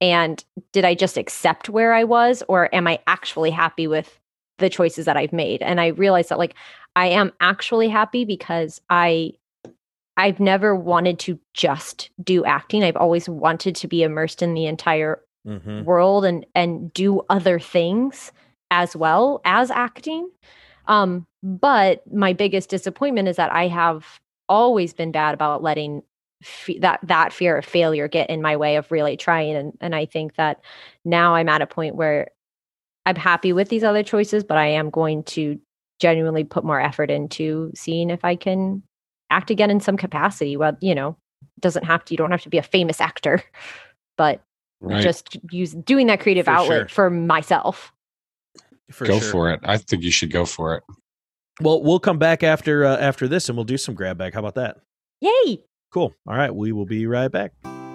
and did I just accept where I was, or am I actually happy with the choices that I've made? And I realized that like I am actually happy because I I've never wanted to just do acting. I've always wanted to be immersed in the entire Mhm. world and and do other things as well as acting. Um, but my biggest disappointment is that I have always been bad about letting fe- that that fear of failure get in my way of really trying. And and I think that now I'm at a point where I'm happy with these other choices, but I am going to genuinely put more effort into seeing if I can act again in some capacity. Well, you know, it doesn't have to. You don't have to be a famous actor, but Right. just use doing that creative For outlet sure. for myself. For go sure. for it. I think you should go for it. Well, we'll come back after uh, after this and we'll do some grab bag. How about that? Yay! Cool. All right, we will be right back.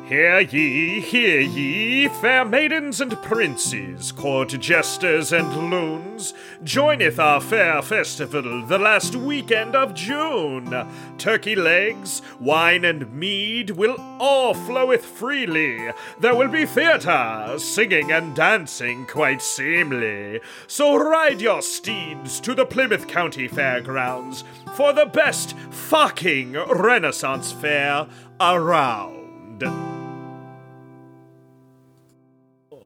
Hear ye, hear ye, fair maidens and princes, court jesters and loons, joineth our fair festival the last weekend of June. Turkey legs, wine and mead will all floweth freely. There will be theatre, singing and dancing quite seemly. So ride your steeds to the Plymouth County Fairgrounds for the best fucking Renaissance fair around.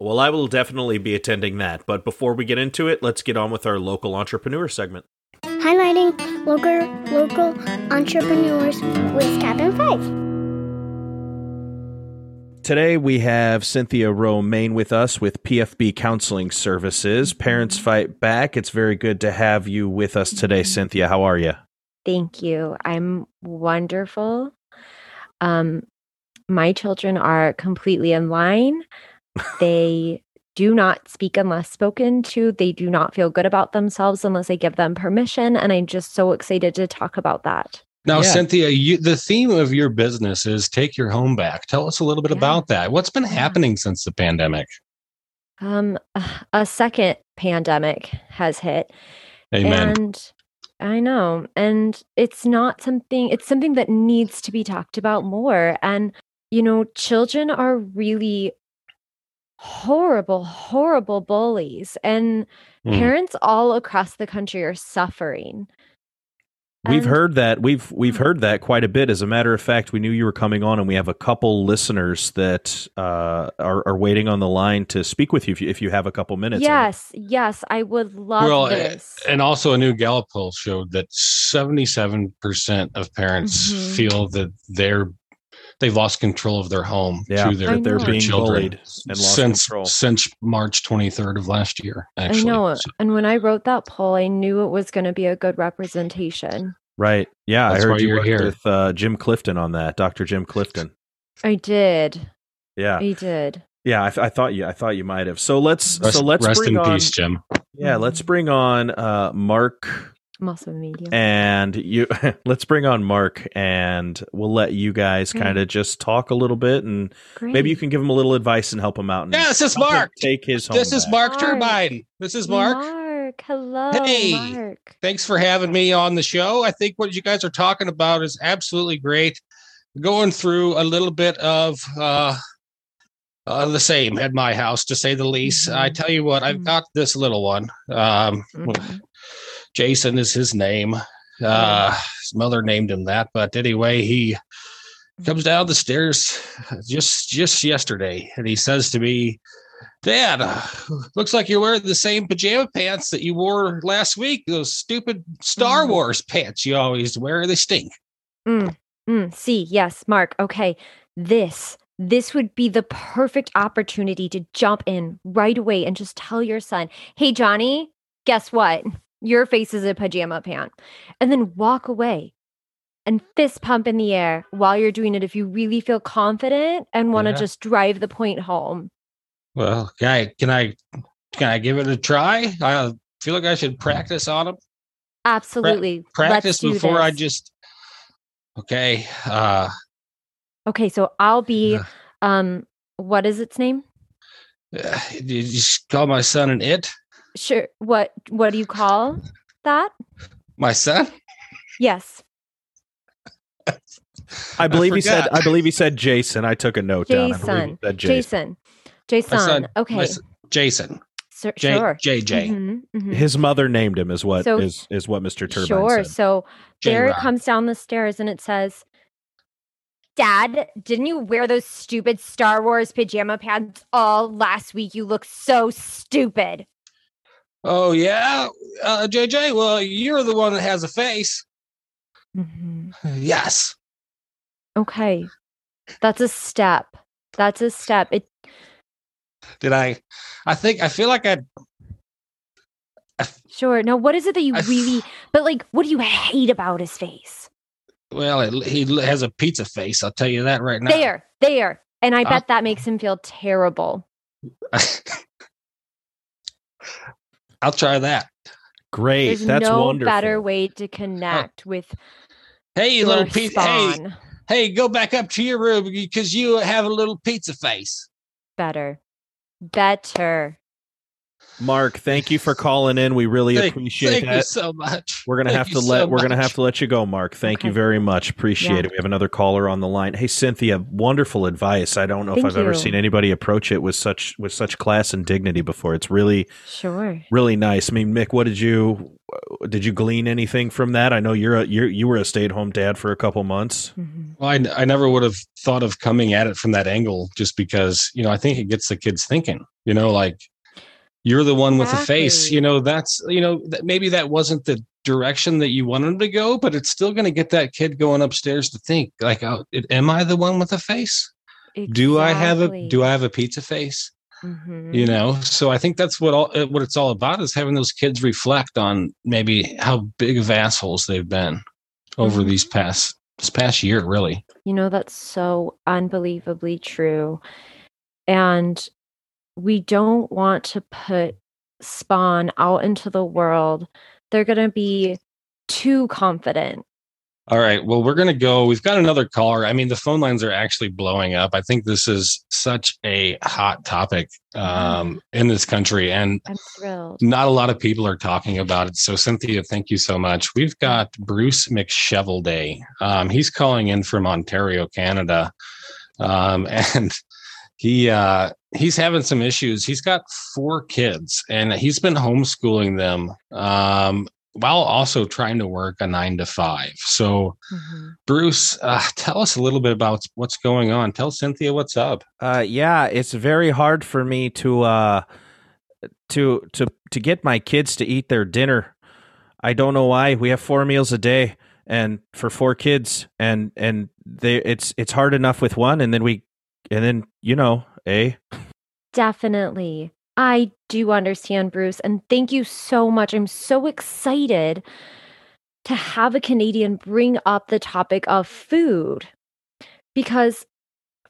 Well, I will definitely be attending that. But before we get into it, let's get on with our local entrepreneur segment. highlighting local local entrepreneurs with Cabin Five. Today we have Cynthia Romaine with us with PFB Counseling Services. Parents Fight Back. It's very good to have you with us today, Cynthia. How are you? Thank you. I'm wonderful. Um, my children are completely in line. They do not speak unless spoken to. They do not feel good about themselves unless I give them permission. And I'm just so excited to talk about that. Now, Yeah. Cynthia, you, the theme of your business is take your home back. Tell us a little bit Yeah. about that. What's been Yeah. happening since the pandemic? Um, a second pandemic has hit. Amen. And I know. And it's not something, it's something that needs to be talked about more. And, you know, children are really horrible, horrible bullies. And Mm. parents all across the country are suffering. We've And- heard that. We've we've heard that quite a bit. As a matter of fact, we knew you were coming on, and we have a couple listeners that uh, are are waiting on the line to speak with you if you, if you have a couple minutes. And Yes, yes, I would love Well, this. and also a new Gallup poll showed that 77% of parents Mhm. feel that they're they've lost control of their home Yeah, through their, I that they're know. their being children and lost since control. since March 23rd of last year. Actually, I know. So- And when I wrote that poll, I knew it was going to be a good representation. Right. Yeah, That's I heard you you're here. with uh, Jim Clifton on that, Dr. Jim Clifton. I did. Yeah, he did. yeah. I, th- I thought you. I thought you might have. So let's. Rest, so let's rest bring in on. peace, Jim. Yeah, let's bring on uh, Mark I'm also a medium. and you. let's bring on Mark, and we'll let you guys kind of just talk a little bit, and Great. maybe you can give him a little advice and help him out. And Yeah, this is Mark. Take his home. This is back. Mark Mark. Turbine. This is Mark. Mark. Hello, Hey. Mark. Thanks for having me on the show. I think what you guys are talking about is absolutely great. Going through a little bit of uh, uh, the same at my house, to say the least. I Mhm. tell you what, I've Mhm. got this little one. Um, Mhm. Jason is his name. Uh, his mother named him that, but anyway, he comes down the stairs just just yesterday, and he says to me, "Dad, uh, looks like you're wearing the same pajama pants that you wore last week. Those stupid Star Mhm. Wars pants you always wear. They stink." Mm, mm, see, yes, Mark. Okay, this this would be the perfect opportunity to jump in right away and just tell your son, "Hey, Johnny, guess what? Your face is a pajama pant," and then walk away and fist pump in the air while you're doing it if you really feel confident and want to Yeah. just drive the point home. Well, can I can I can I give it a try? I feel like I should practice on him. Absolutely. Let's Practice before I just. Okay. Uh, Okay, so I'll be Yeah. um what is its name? you just call my son an it. Sure. What what do you call that? My son. Yes. I believe he said. I believe he said Jason. I took a note down. I he Jason. said Jason. Jason. Jason. Son. Okay. my s- Jason. Sur- J- sure. JJ. Mhm, mhm. His mother named him. Is what is So- is is what Mr. Turbine Sure. said. So there it J-Rod. comes down the stairs and it says, Dad, didn't you wear those stupid Star Wars pajama pants all last week? You look so stupid. Oh yeah, uh, JJ. Well, you're the one that has a face. Mhm. Yes. Okay. That's a step. That's a step. It Did I? I think I feel like I. sure. Now what is it that you I- really but like what do you hate about his face? Well, it, he has a pizza face. I'll tell you that right now. There, there. And I Uh, bet that makes him feel terrible. I'll try that. Great. There's That's no wonderful. better way to connect with Hey, you your little pizza. Hey, hey, go back up to your room because you have a little pizza face. Better. Better. Mark, thank you for calling in. We really Thank, appreciate thank you so much. We're gonna Thank have to let so we're gonna have to let you go, Mark. Thank you very much. Appreciate Yeah. it. We have another caller on the line. Hey, Cynthia, wonderful advice. I don't know if I've ever seen anybody approach it with such with such class and dignity before. It's really Sure. really nice. I mean, Mick, what did you did you glean anything from that? I know you're a you're, you were a stay at home dad for a couple months. Mhm. Well, I, I never would have thought of coming at it from that angle just because, you know, I think it gets the kids thinking, you know, like you're the one with the face, you know, that's, you know, that maybe that wasn't the direction that you wanted to go, but it's still going to get that kid going upstairs to think like, oh, it- am I the one with the face? Do I have a, do I have a pizza face? Mhm. You know? So I think that's what all, uh, what it's all about is having those kids reflect on maybe how big of assholes they've been over Mhm. these past, this past year, really. You know, that's so unbelievably true. And we don't want to put Spawn out into the world. They're going to be too confident. All right. Well, we're going to go. We've got another caller. I mean, the phone lines are actually blowing up. I think this is such a hot topic um, in this country, and I'm thrilled. not a lot of people are talking about it. So, Cynthia, thank you so much. We've got Bruce McShevel Day. Um, he's calling in from Ontario, Canada, um, and he uh, he's having some issues. He's got four kids, and he's been homeschooling them um, while also trying to work a nine to five. So, Mhm. Bruce, uh, tell us a little bit about what's going on. Tell Cynthia what's up. Uh, yeah, it's very hard for me to uh, to to to get my kids to eat their dinner. I don't know why. We have four meals a day, and for four kids, and and they it's it's hard enough with one, and then we and then you know, eh? Definitely. I do understand, Bruce. And thank you so much. I'm so excited to have a Canadian bring up the topic of food because,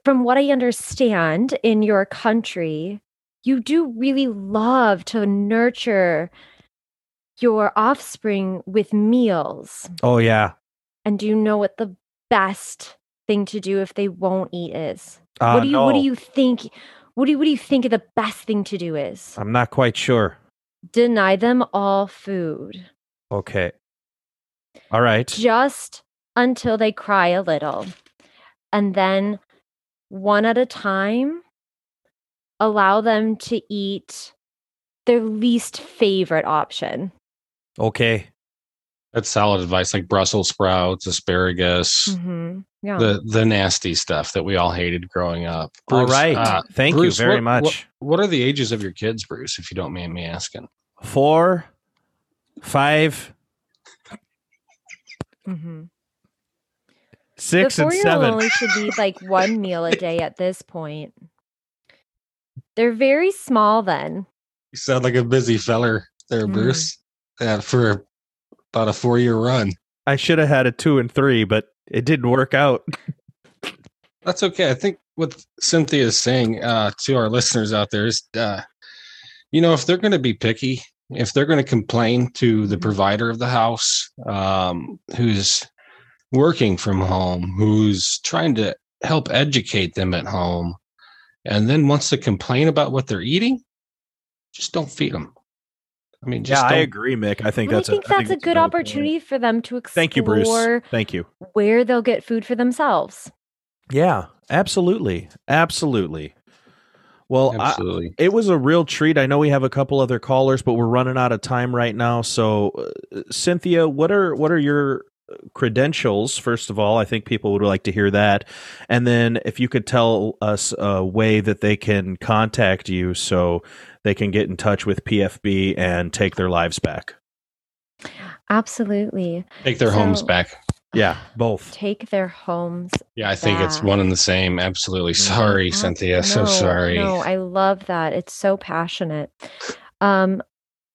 from what I understand in your country, you do really love to nurture your offspring with meals. Oh yeah. And do you know what the best thing to do if they won't eat is? Uh, what do you what do you think what do you what do you think the best thing to do is? I'm not quite sure. Deny them all food. Okay. All right. Just until they cry a little. And then one at a time allow them to eat their least favorite option. Okay. That's solid advice, like Brussels sprouts, asparagus, Mhm. Yeah. the the nasty stuff that we all hated growing up. Bruce, right. uh, Thank Bruce, you very what- much. What, what are the ages of your kids, Bruce? If you don't mind me asking. Four, five, Mhm. six, the and seven. only should be like one meal a day at this point. They're very small then. You sound like a busy feller there, Hmm. Bruce. Uh, for about a four year run. I should have had a two and three, but it didn't work out. That's okay. I think what Cynthia is saying uh, to our listeners out there is, uh, you know, if they're going to be picky, if they're going to complain to the provider of the house, um, who's working from home, who's trying to help educate them at home, and then wants to complain about what they're eating, just don't feed them. I mean, just yeah, I agree, Mick. I think that's I think a, that's I a think good valid point. opportunity for them to explore Thank you, Bruce. Thank you. where they'll get food for themselves. Yeah, absolutely, absolutely. Well, I, absolutely. it was a real treat. I know we have a couple other callers, but we're running out of time right now. So, uh, Cynthia, what are what are your credentials? First of all, I think people would like to hear that, and then if you could tell us a way that they can contact you, so they can get in touch with PFB and take their lives back. Absolutely. Take their homes back. Yeah, both. Take their homes. Yeah, I think it's one and the same. Absolutely. Sorry, Ab- Cynthia. So sorry. No, I love that. It's so passionate. Um,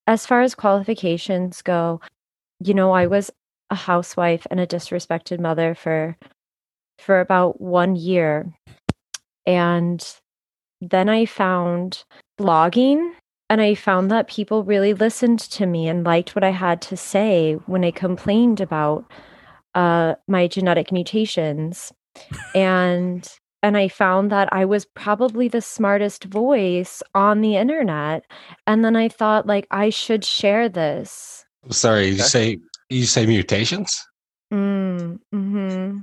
as far as qualifications go, you know, I was a housewife and a disrespected mother for for about one year. And then I found blogging and I found that people really listened to me and liked what I had to say when I complained about uh, my genetic mutations. and and I found that I was probably the smartest voice on the internet. And then I thought like I should share this. Sorry, you say you say mutations? Mm, hmm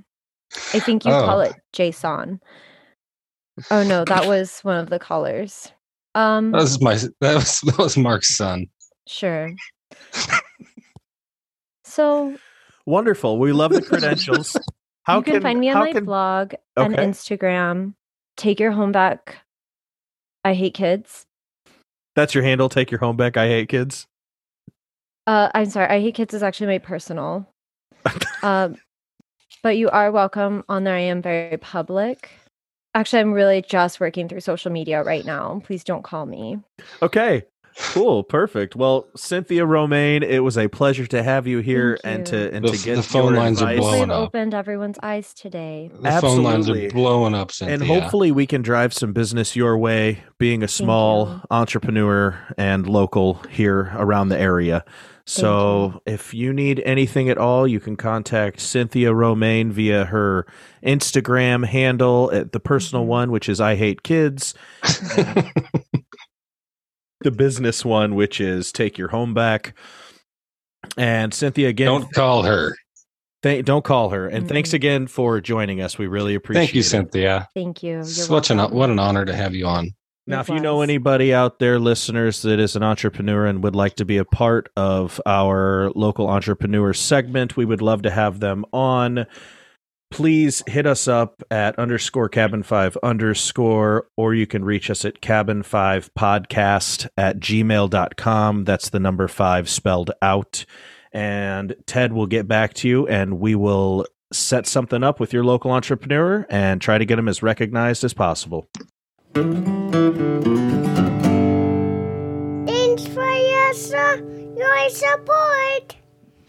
I think you call Oh. it Jason. Oh no, that was one of the colors. Um, That was my that was that was Mark's son. sure. So Wonderful. We love the credentials. How you can, find me on my can- blog and Okay. Instagram. Take your home back. I hate kids. That's your handle. Take your home back. I hate kids. Uh, I'm sorry. I hate kids is actually my personal. um, but you are welcome on there. I am very public. Actually, I'm really just working through social media right now. Please don't call me. Okay. Cool. Perfect. Well, Cynthia Romaine, it was a pleasure to have you here Thank and you. to and The to f- get the phone your lines are advice. Hopefully, blowing I've up. opened everyone's eyes today. The phone lines Absolutely. are blowing up, Cynthia. And hopefully we can drive some business your way, being a small you. entrepreneur and local here around the area. So if you need anything at all, you can contact Cynthia Romaine via her Instagram handle at the personal Mhm. one, which is I hate kids. the business one, which is take your home back. And Cynthia, again, Don't call her. Th- don't call her. And thanks Mm-mm. again for joining us. We really appreciate it. Thank you, it. Cynthia. Thank you. You're Such an what an honor to have you on. Now, if you know anybody out there, listeners, that is an entrepreneur and would like to be a part of our local entrepreneur segment, we would love to have them on. Please hit us up at underscore cabin five underscore, or you can reach us at cabin five podcast at gmail.com. That's the number five spelled out. And Ted will get back to you and we will set something up with your local entrepreneur and try to get them as recognized as possible. Thanks for your, su- your support.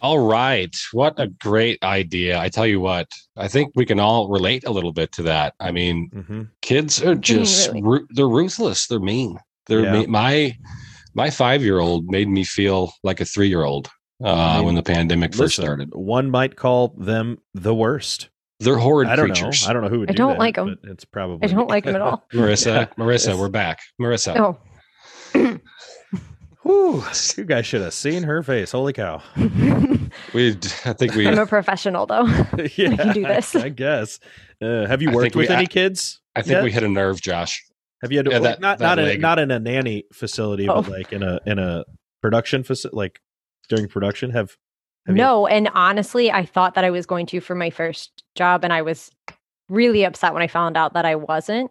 All right. What a great idea. I tell you what, I think we can all relate a little bit to that. I mean, Mm-hmm. kids are just Really? ru- they're ruthless. They're mean. They're Yeah. mean. my my 5-year-old made me feel like a 3-year-old uh, I mean, when the pandemic first Listen, started. One might call them the worst. They're horrid I don't creatures. know. I don't know who would I do don't that, like 'em. but It's probably I don't like them at all. Marissa, Yeah. Marissa, It's- we're back. Marissa. Oh. Whew, you guys should have seen her face. Holy cow! We I think we I'm a professional though. yeah, I can do this. I guess. Uh, have you I worked think we- with any I- kids? I think yet? we hit a nerve, Josh. Have you had to Yeah, like, that- not that not in, leg. not in a nanny facility, Oh. but like in a in a production facility, like during production? Have, have you- no, and honestly, I thought that I was going to for my first job, and I was really upset when I found out that I wasn't.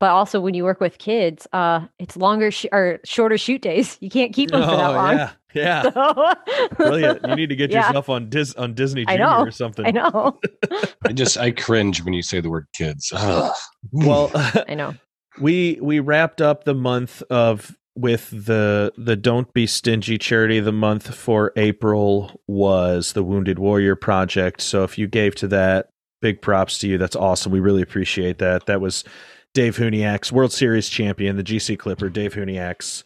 But also, when you work with kids, uh, it's longer sh- or shorter shoot days. You can't keep them for that Oh, long. yeah, yeah. So- Brilliant! You need to get Yeah, yourself on Dis on Disney I Junior know. or something. I know. I just I cringe when you say the word kids. Well, I know. we we wrapped up the month of with the the don't be stingy charity of the month for april was the wounded warrior project. So if you gave to that big props to you. That's awesome. We really appreciate that. That was dave huniak's world series champion the gc clipper dave huniak's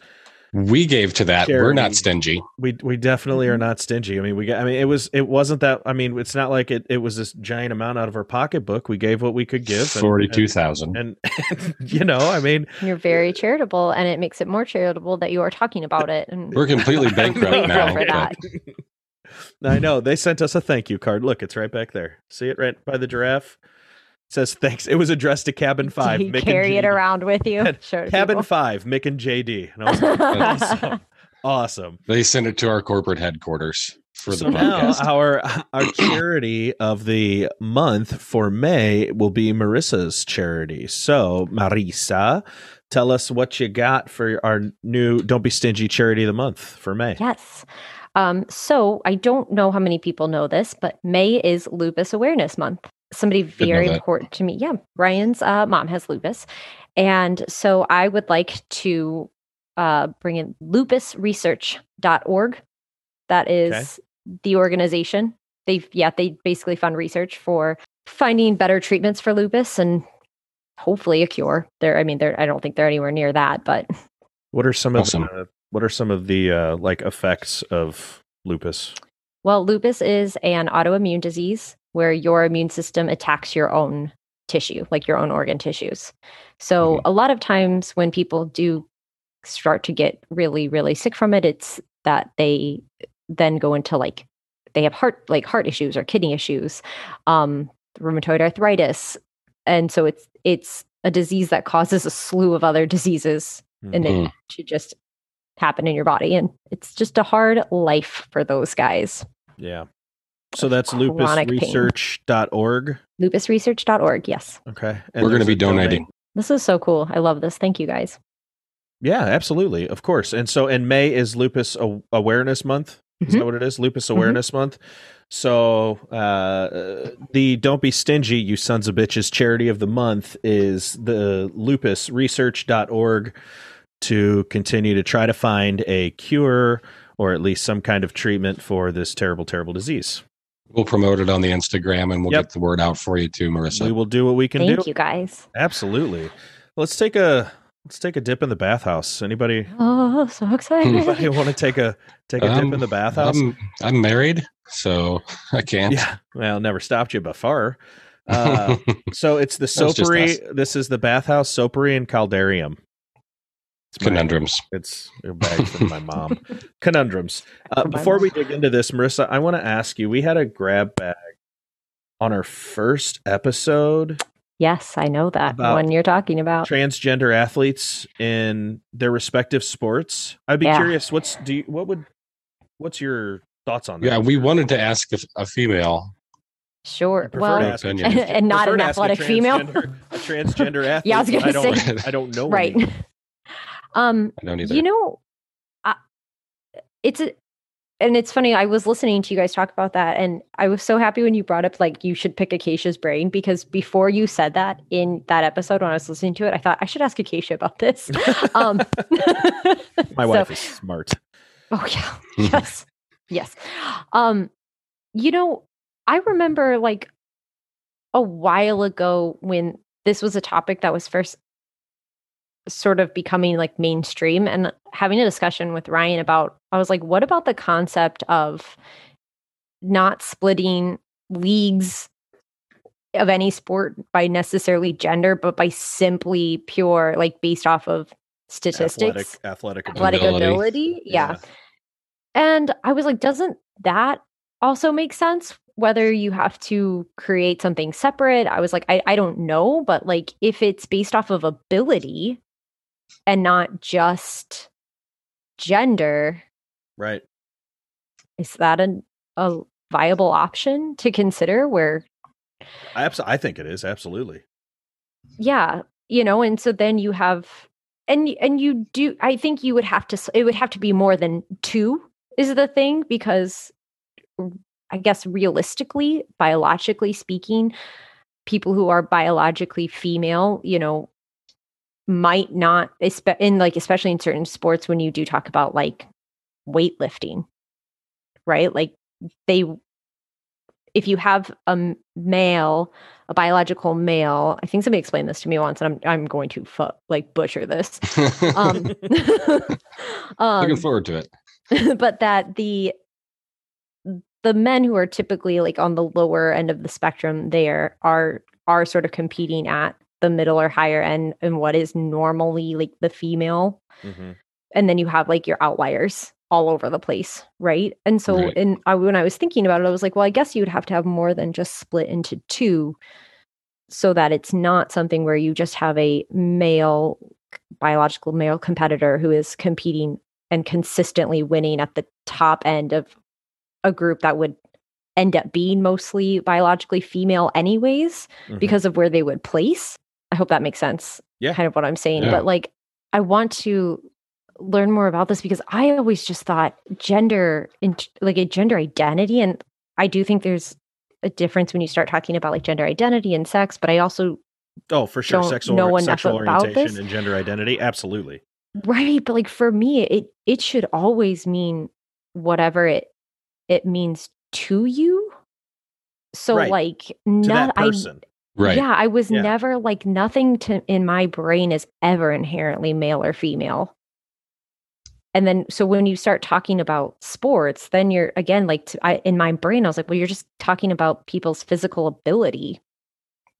we gave to that. We're not stingy. we we definitely Mm-hmm. are not stingy i mean we got i mean it was it wasn't that i mean it's not like it, it was this giant amount out of our pocketbook we gave what we could give Forty-two thousand. and, and you know i mean You're very charitable, and it makes it more charitable that you are talking about it. And We're completely bankrupt now. for that. I know. They sent us a thank you card. Look, it's right back there. See it right by the giraffe? It says thanks. It was addressed to Cabin 5. Do you Mick and carry it around with you. Cabin- Cabin people. 5, Mick and JD. And I was like, awesome. awesome. They send it to our corporate headquarters for the So now podcast. our our charity of the month for May will be Marissa's charity. So Marissa, tell us what you got for our new Don't Be Stingy charity of the month for May. Yes. Um, so I don't know how many people know this, but May is Lupus Awareness Month. Somebody very important to me. Yeah, Ryan's uh, mom has lupus, and so I would like to uh, bring in lupusresearch.org. That is the organization. They yeah they basically fund research for finding better treatments for lupus and hopefully a cure. There, I mean, there. I don't think they're anywhere near that, but What are some of the, what are some of the uh, like effects of lupus? Well, lupus is an autoimmune disease where your immune system attacks your own tissue, like your own organ tissues. So, Mhm. a lot of times when people do start to get really, really sick from it, it's that they then go into like they have heart like heart issues or kidney issues, um, rheumatoid arthritis, and so it's it's a disease that causes a slew of other diseases and Mhm. it to just happen in your body and it's just a hard life for those guys Yeah. So that's Chronic pain. lupusresearch.org. lupusresearch.org yes Okay. We're going to be a donate. donating. this is so cool i love this thank you guys Yeah, absolutely. Of course. And so, and May is Lupus Awareness Month. Is Mhm. that what it is? Lupus Awareness Month. So, uh, the Don't Be Stingy, You Sons of Bitches charity of the month is the lupusresearch.org to continue to try to find a cure or at least some kind of treatment for this terrible, terrible disease. We'll promote it on the Instagram and we'll Yep. get the word out for you too, Marissa. We will do what we can thank do. Thank you guys Absolutely. Let's take a let's take a dip in the bathhouse. Anybody? Oh, so excited. Anybody want to take a take a dip Um, in the bathhouse? I'm, I'm married, so I can't. yeah. Well, never stopped you before. Uh, so it's the That's soapery. This is the bathhouse soapery and caldarium. It's my- Conundrums. It's a bag from my mom. Conundrums. Uh, before we dig into this, Marissa, I want to ask you. We had a grab bag on our first episode. yes, I know that About one you're talking about. Transgender athletes in their respective sports. I'd be Yeah. curious. What's do you, what would what's your thoughts on that? Yeah, we wanted to ask if a female. Sure. Well, to ask a opinion. trans- And not an to ask a athletic female. a transgender athlete. Yeah, I was gonna say. I don't know. right. any. Um, I don't either. you know, I, it's a, and it's funny. I was listening to you guys talk about that, and I was so happy when you brought up like you should pick Acacia's brain because before you said that in that episode when I was listening to it, I thought I should ask Acacia about this. um, My so- wife is smart. Oh yeah. yes. Yes. Um you know, I remember like a while ago when this was a topic that was first sort of becoming like mainstream and having a discussion with Ryan about I was like what about the concept of not splitting leagues of any sport by necessarily gender but by simply pure like based off of statistics Athletic, athletic, athletic Ability. ability. Yeah. And I was like, doesn't that also make sense? Whether you have to create something separate. I was like, I, I don't know, but like if it's based off of ability and not just gender, Right. is that a, a viable option to consider where I, abs- I think it is absolutely. yeah you know and so then you have and and you do i think you would have to it would have to be more than two is the thing because I guess realistically biologically speaking people who are biologically female you know might not in like especially in certain sports when you do talk about like weightlifting right like they if you have a male a biological male. I think somebody explained this to me once, and I'm I'm going to fu- like butcher this. Um, Looking um, forward to it. but that the the men who are typically like on the lower end of the spectrum there are are sort of competing at the middle or higher end and what is normally like the female Mhm. and then you have like your outliers all over the place right and so Right. I, when i was thinking about it i was like well i guess you'd have to have more than just split into two so that it's not something where you just have a male biological male competitor who is competing and consistently winning at the top end of a group that would end up being mostly biologically female anyways Mhm. because of where they would place i hope that makes sense Yeah. kind of what i'm saying Yeah. but like i want to learn more about this because i always just thought gender like a gender identity and i do think there's a difference when you start talking about like gender identity and sex but i also Oh, for sure. Sexual, know sexual orientation and gender identity. Absolutely. right but like for me it it should always mean whatever it it means to you so Right. like not person. Right. yeah i was Yeah. never like nothing to in my brain is ever inherently male or female and then so when you start talking about sports then you're again like to, I, in my brain i was like well you're just talking about people's physical ability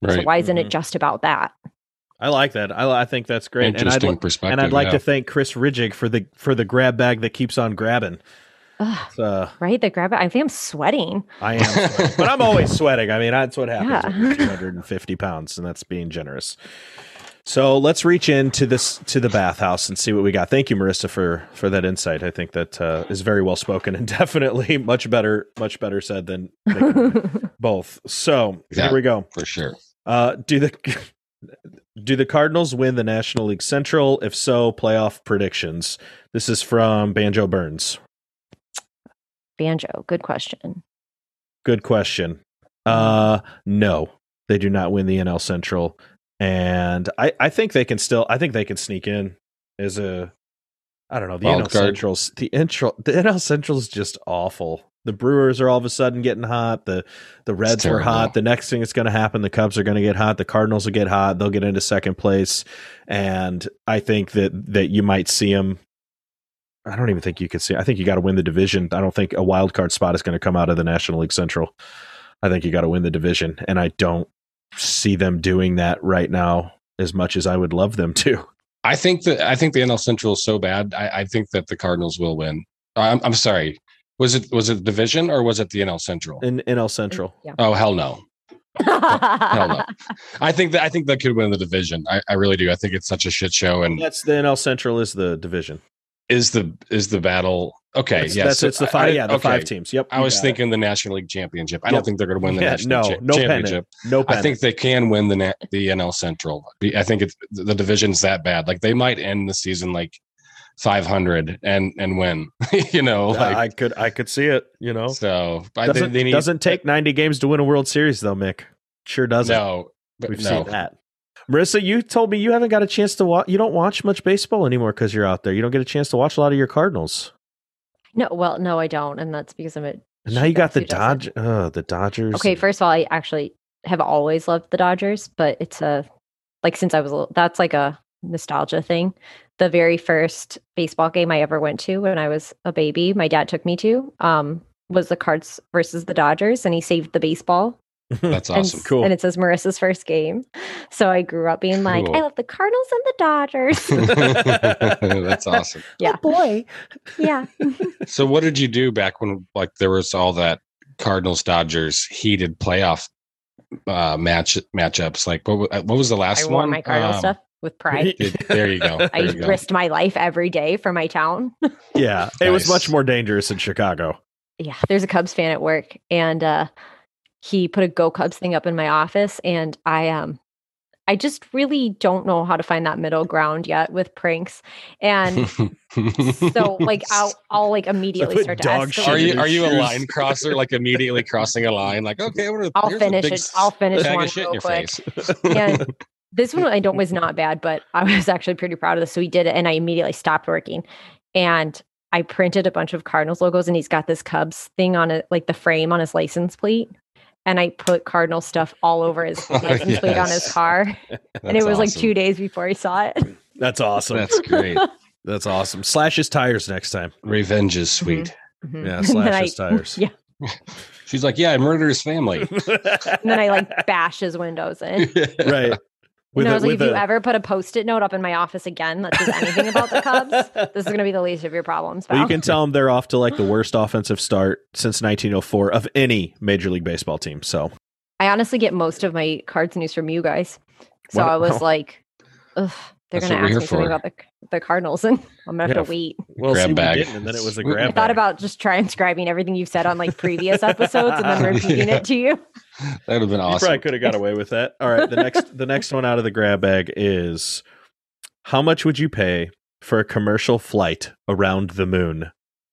so why isn't Mhm. it just about that I like that. I, I think that's great. And I'd, Interesting perspective. and I'd like yeah. to thank Chris Ridgig for the for the grab bag that keeps on grabbing. Ugh, It's, uh, right the grab it i think i'm sweating I am, sweating. but I'm always sweating. I mean, that's what happens. Yeah. 250 pounds, and that's being generous. So let's reach into this to the bathhouse and see what we got. Thank you, Marissa, for for that insight. I think that uh, is very well spoken and definitely much better much better said than than both. So here we go. for sure. Uh, do the do the Cardinals win the National League Central? If so, playoff predictions. This is from Banjo Burns. Banjo good question Good question. Uh, no, they do not win the NL Central, and I I think they can still. I think they can sneak in as a I don't know. The Wild NL card. Central's the intro. The NL Central's just awful. The Brewers are all of a sudden getting hot. The the Reds were hot. The next thing that's going to happen, the Cubs are going to get hot. The Cardinals will get hot. They'll get into second place, and I think that that you might see them. I don't even think you could see. I think you got to win the division. I don't think a wild card spot is going to come out of the National League Central. I think you got to win the division, and I don't see them doing that right now as much as I would love them to. I think that I think the NL Central is so bad. I, I think that the Cardinals will win. I'm, I'm sorry. Was it was it division or was it the NL Central? In NL Central, Yeah. Oh hell no! Hell no. I think that I think that could win the division. I, I really do. I think it's such a shit show. And that's the NL Central is the division. Is the is the battle okay? That's, yes, that's it's the five. I- yeah, the okay. five teams. Yep. I was it. thinking the National League Championship. I Yep. don't think they're going to win the Yeah, National no, Cha- no pennant. Championship. No, I think they can win the na- the NL Central. I think it's the division's that bad. Like they might end the season like 500 and and win. you know, I- like I could I could see it. You know, so. But they, doesn't, they need doesn't take ninety games to win a World Series though, Mick. Sure doesn't. no. But We've no, seen that. Marissa, you told me you haven't got a chance to watch. You don't watch much baseball anymore because you're out there. You don't get a chance to watch a lot of your Cardinals. no, well, no, I don't, and that's because I'm a. And now you got the. Dodge. Uh, the Dodgers. Okay, first of all, I actually have always loved the Dodgers, but it's a like since I was a little, that's like a nostalgia thing. The very first baseball game I ever went to when I was a baby, my dad took me to, um, was the Cards versus the Dodgers, and he saved the baseball. That's awesome. s- Cool. And it says Marissa's first game. So I grew up being like, I love the Cardinals and the Dodgers. that's awesome. Yeah. Oh, boy. yeah. So what did you do back when like there was all that Cardinals Dodgers heated playoff uh match matchups? Like what what was the I last wore one? my Cardinal Um, stuff with pride. it- there you go. I There you go. risked my life every day for my town. Yeah, it was much more dangerous in Chicago. yeah, there's a Cubs fan at work, and uh, he put a Go Cubs thing up in my office, and I um, I just really don't know how to find that middle ground yet with pranks, and so like I'll I'll like immediately start to dog escalate. shit are you are you a line crosser? Like immediately crossing a line? Like okay, I'm gonna, I'll finish big it. I'll finish one of shit in real quick. face. And this one I don't was not bad, but I was actually pretty proud of this. So he did it, and I immediately stopped working, and I printed a bunch of Cardinals logos, and he's got this Cubs thing on it, like the frame on his license plate, and I put Cardinal stuff all over his license plate on his Yes. car, and it That's was like two days before he saw it. That's awesome. That's great. That's awesome. Slash his tires next time. Revenge is sweet. Mhm. Yeah, And slash his I- tires. Yeah, She's like, yeah, I murdered his family. and then I like bash his windows in. right. And I a- was like, if you ever put a post-it note up in my office again that says anything about the Cubs, this is going to be the least of your problems. Well, you can tell them they're off to like the worst offensive start since 1904 of any Major League Baseball team. So I honestly get most of my cards news from you guys. So What- I was like, ugh, they're going to ask here me something for. about the, the Cardinals, and I'm going to Yeah. have to wait. well, Grab see, we bag. didn't, and then it was a grab. I thought about just transcribing everything you've said on like previous episodes and then repeating Yeah. it to you. That would have been You awesome. probably could have got away with that. All right, the next the next one out of the grab bag is how much would you pay for a commercial flight around the moon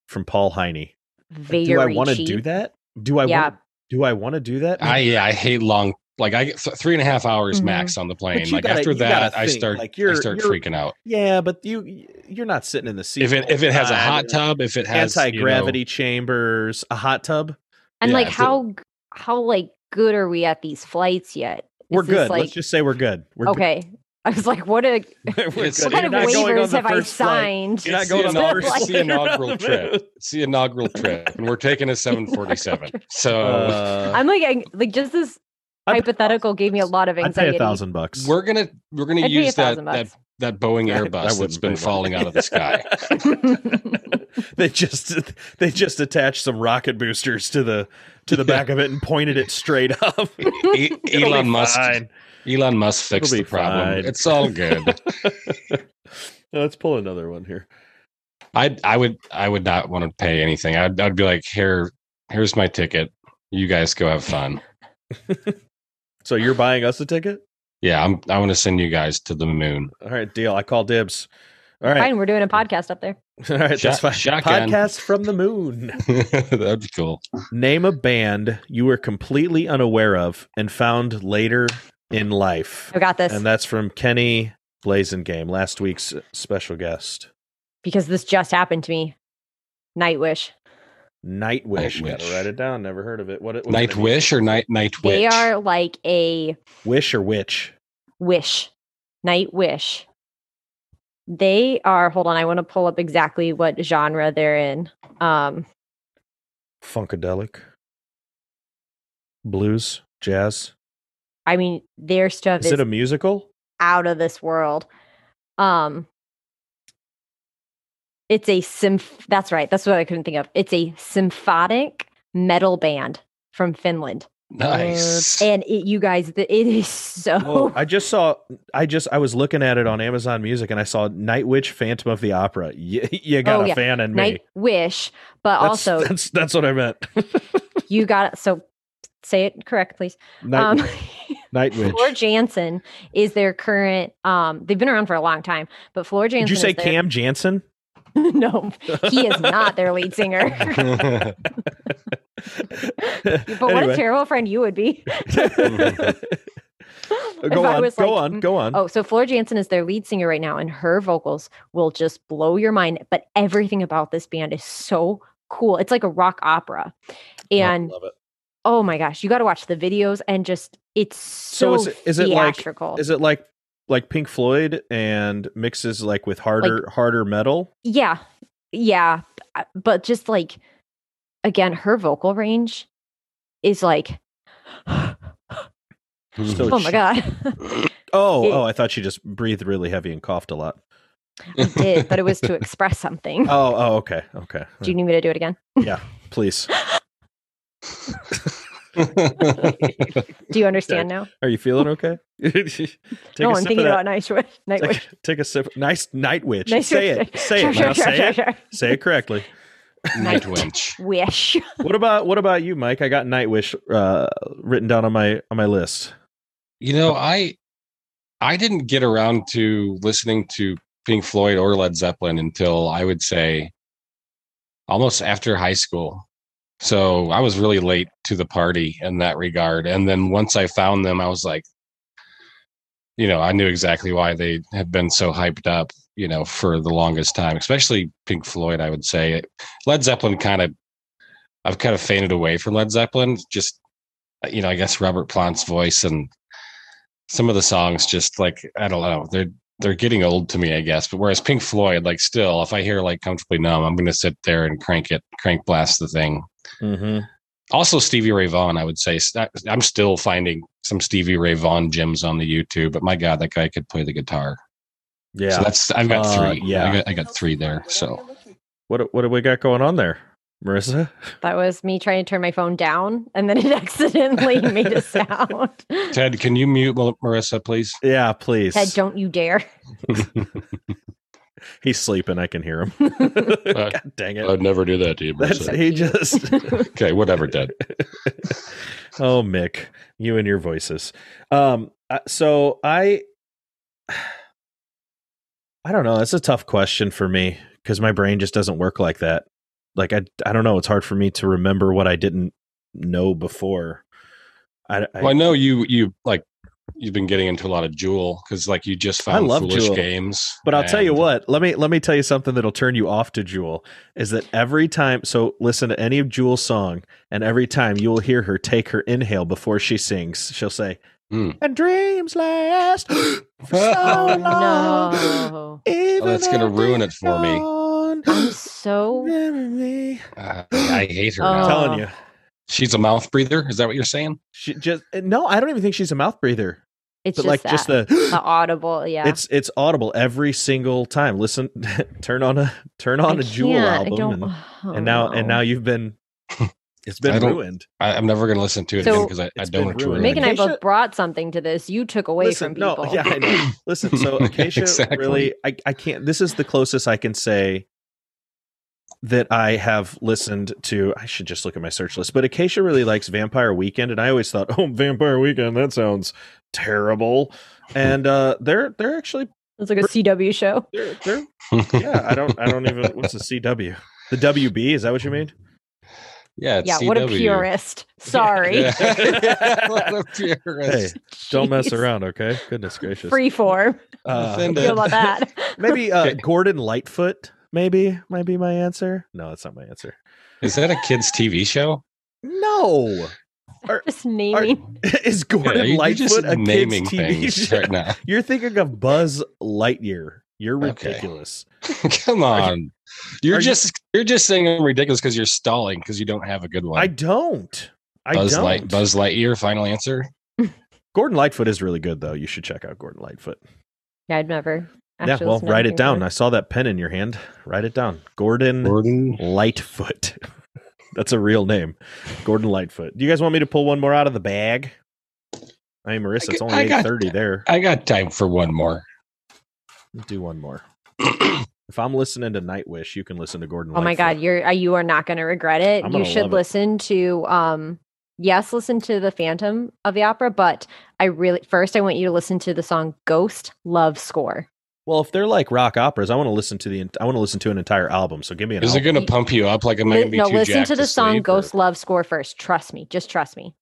from Paul Heine? Very do I want to do that? Do I Yeah. want do I want to do that? I yeah, I hate long. Like I get th- three and a half hours Mhm. max on the plane. Like gotta- after that, I start. like, you're- I start you're- freaking out. yeah, but you you're not sitting in the seat. If it if it has a hot tub, if it has anti gravity you chambers, a hot tub. And Yeah, like, if it- how how like good are we at these flights yet? We're good. Like, Let's just say we're good. We're okay. I was like, what a We're It's- good. what kind of not going on waivers have I first flight. signed? You're not going on the first it's the inaugural trip. It's the inaugural trip, and we're taking a 747. So Uh, I'm like, I, like just this I'd- hypothetical gave me a lot of anxiety. I'd pay anxiety. a thousand bucks. we're gonna we're gonna I'd a use that thousand that bucks. that Boeing I- I Airbus that's wouldn't been falling money. out of the sky. they just they just attached some rocket boosters to the to the back of it and pointed it straight up. E- Elon Musk. fine. Elon Musk fixed the problem. fine. It's all good. Let's pull another one here. I I would I would not want to pay anything. I'd I'd be like, here here's my ticket. You guys go have fun. So you're buying us a ticket? Yeah, I'm I want to send you guys to the moon. All right, deal. I call dibs. All right, Fine, we're doing a podcast up there. all right, Shot- that's fine. shotgun. Podcast from the moon. That'd be cool. Name a band you were completely unaware of and found later in life. I got this. And that's from Kenny Blazingame, last week's special guest. because this just happened to me. Nightwish. Nightwish. Nightwish. Gotta write it down. Never heard of it. What? what Night Wish or Night Night Witch? They are like a Wish or witch? wish. Night wish. They are hold on, I want to pull up exactly what genre they're in. Um Funkadelic. Blues, jazz. I mean their stuff Is is, it a musical? out of this world. Um it's a symph that's right. That's what I couldn't think of. It's a symphonic metal band from Finland. nice. And it, you guys, the, it is so Well, I just saw. I just. I was looking at it on Amazon Music, and I saw Night Witch, Phantom of the Opera. You, you got Oh, a yeah. fan in me. Night Wish, but That's, also that's that's what I meant. you got so say it correct, please. Night, Um, Night Witch. Floor Jansen is their current. Um, they've been around for a long time, but Floor Jansen. Did you say is their- Cam Jansen? no, he is not their lead singer. but what a terrible friend you would be. go on. Go like, on. mm, Go on. Oh, so Floor Jansen is their lead singer right now, and her vocals will just blow your mind. But everything about this band is so cool. It's like a rock opera, and love it. oh my gosh, you got to watch the videos and just it's So so, is it- is it like- theatrical. Is it like like Pink Floyd and mixes like with harder harder metal? yeah, yeah, uh, but just like again, her vocal range is like, oh my god, Oh, It- oh! I thought she just breathed really heavy and coughed a lot. I did, but it was to express something. Oh, oh, okay, okay. Do you need me to do it again? Yeah please. Do you understand now? Are you feeling okay? take no, a I'm sip thinking about that. Night Wish. Night Take, Wish. take a sip. Nice night witch. Nice say Wish. it. Say Sure, it. sure, Now sure, say sure, it. sure. Say it correctly. Night Winch. Wish. What about what about you, Mike? I got Nightwish uh, written down on my on my list. You know, I I didn't get around to listening to Pink Floyd or Led Zeppelin until I would say almost after high school. So I was really late to the party in that regard. And then once I found them, I was like, you know, I knew exactly why they had been so hyped up, you know, for the longest time, especially Pink Floyd, I would say. Led Zeppelin kind of, I've kind of faded away from Led Zeppelin. Just, you know, I guess Robert Plant's voice and some of the songs just like, I don't know, they're, they're getting old to me, I guess. But whereas Pink Floyd, like still, if I hear like comfortably numb, I'm going to sit there and crank it, crank blast the thing. Mm-hmm. Also, Stevie Ray Vaughan, I would say. I'm still finding some Stevie Ray Vaughan gems on the YouTube, but my God, that guy could play the guitar. Yeah. So that's I've got Uh, three. yeah. I got, I got three there. So what what do we got going on there, Marissa? That was me trying to turn my phone down, and then it accidentally made a sound. Ted, can you mute Marissa, please? Yeah, please. Ted, don't you dare! He's sleeping. I can hear him. God dang it. I'd never do that to you, That's he just. okay, whatever, Ted. oh, Mick, you and your voices. Um, uh, so I, I don't know. It's a tough question for me because my brain just doesn't work like that. Like I, I don't know. It's hard for me to remember what I didn't know before. I, I, Well, I know you you like you've been getting into a lot of Jewel because like you just found love foolish Jewel. games. But I'll tell you what. Let me let me tell you something that'll turn you off to Jewel. Is that every time? So listen to any of Jewel's song, and every time you will hear her take her inhale before she sings. She'll say, Hmm. "And dreams last for so long." no! even Oh, that's gonna ruin it for me. I'm so remember. Uh, I hate her. Oh. I'm telling you, She's a mouth breather. Is that what you're saying? she just eh, no. I don't even think she's a mouth breather. it's But just like that, just the. the audible. Yeah, It's it's audible every single time. Listen, turn on a turn on I a Jewel can't, I album, don't- and, oh, and now and now you've been It's been don't- ruined. I, I'm never going to listen to it So- again because I, I don't been want to ruined. ruin Meg and. I both brought something to this. You took away Listen, from people. no, yeah, I know. Listen, so Acacia Exactly. really, I, I can't. This is the closest I can say that I have listened to. I should just look at my search list, but Acacia really likes Vampire Weekend, and I always thought, oh, Vampire Weekend, that sounds terrible. And uh, they're they're actually It's like a CW show. they're they're yeah. I don't I don't even what's the CW. The WB is that what you mean? yeah, it's Yeah, what a purist. Sorry. Yeah. what a purist. Hey, don't mess around, okay? Goodness gracious. Free form. Uh, Offended. Feel about that. maybe uh, Gordon Lightfoot maybe might be my answer. No, that's not my answer. Is that a kids' TV show? No. Just naming. Is Gordon Yeah, you- you're Lightfoot just a naming kids TV show? right now. You're thinking of Buzz Lightyear. You're Okay. ridiculous. Come on. You're are you- just you're just saying I'm ridiculous because you're stalling because you don't have a good one. I don't. I Buzz don't. Light Buzz Lightyear. Final answer. Gordon Lightfoot is really good, though. You should check out Gordon Lightfoot. Yeah, I'd never. Yeah, well, write it down. good. I saw that pen in your hand. Write it down. Gordon Gordon. Lightfoot. That's a real name. Gordon Lightfoot. Do you guys want me to pull one more out of the bag? Hey, Marissa, it's only got- eight thirty there. I got time for one more. Do one more. if I'm listening to Nightwish, you can listen to Gordon. Oh my god, you're uh, you are not going to regret it. I'm You should love it. listen to um yes, listen to the Phantom of the Opera, but I really first I want you to listen to the song Ghost Love Score. Well, if they're like rock operas, I want to listen to the. I want to listen to an entire album. So give me an. Is it album. going to pump you up like I'm Li- going to be no, too listen to the song sleep, or Ghost Love Score first. Trust me, just trust me.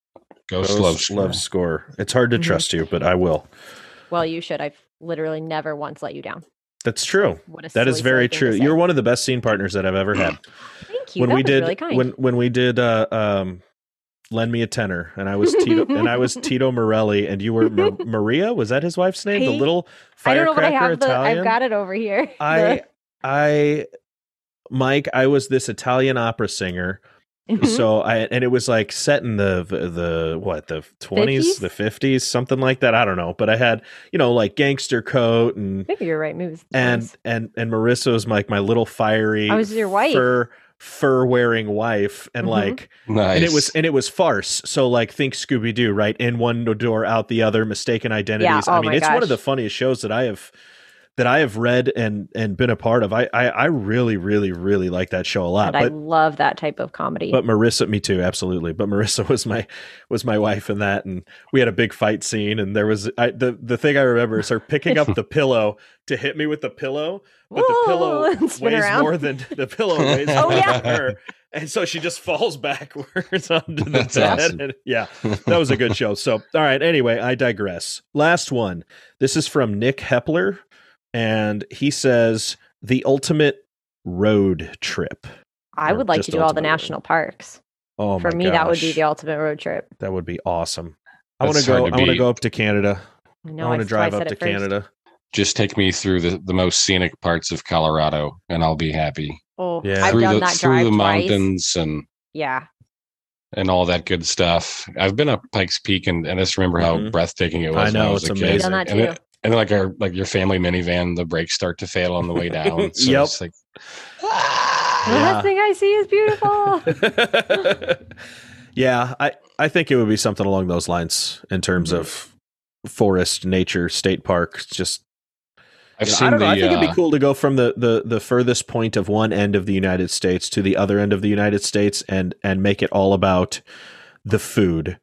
Ghost, Ghost Love Score? Love score. It's hard to Mhm. trust you, but I will. Well, you should. I've literally never once let you down. That's true. What a That is very silly thing to true. You're one of the best scene partners that I've ever had. Thank you. when that we was did really kind. when when we did uh, um, lend me a tenor, and I was Tito and I was Tito Morelli, and you were Mar- Maria. Was that his wife's name? The little I don't know, but I firecracker have the. Italian. I've got it over here. I I Mike, I was this Italian opera singer. The- So I and it was like set in the the what the twenties, 50s? the fifties, something like that. I don't know, but I had you know like gangster coat and maybe you're right. Maybe it was the and and and Marissa was like my little fiery. Oh, I was your wife. fur fur wearing wife, and Mhm. like Nice. and it was and it was farce. So like think Scooby Doo, right? In one door, out the other, mistaken identities. I oh mean, my it's one of the funniest shows that I have that I have read and and been a part of. I I, I really really really like that show a lot. And I love that type of comedy. but Marissa, me too, absolutely. But Marissa was my was my wife in that, and we had a big fight scene. And there was I, the the thing I remember is her picking up the pillow to hit me with the pillow, but the pillow weighs around. more than the pillow weighs Oh, yeah. her. And so she just falls backwards onto the That's bed. awesome. And yeah, that was a good show. So, all right. Anyway, I digress. Last one. This is from Nick Hepler, and he says the ultimate road trip. I would like to do all the ultimate road. national parks. Oh For my me, that would be the ultimate road trip. That would be awesome. I want to go. I want to go up to Canada. I I want to that's why I drive up to. Canada. Just take me through the, the most scenic parts of Colorado, and I'll be happy. Oh, Yeah. I've through done the that through drive the twice. mountains and Yeah. and all that good stuff. I've been up Pikes Peak, and, and I just remember how Mhm. breathtaking it was. I when know, was it's a kid. amazing. Done that And, it- and like our like your family minivan, the brakes start to fail on the way down. So Yep. it's like, The Yeah. last thing I see is beautiful. yeah, I I think it would be something along those lines in terms Mhm. of forest, nature, state park. Just I've you know, seen I don't the. know. I think it'd uh, be cool to go from the, the the furthest point of one end of the United States to the other end of the United States and and make it all about the food.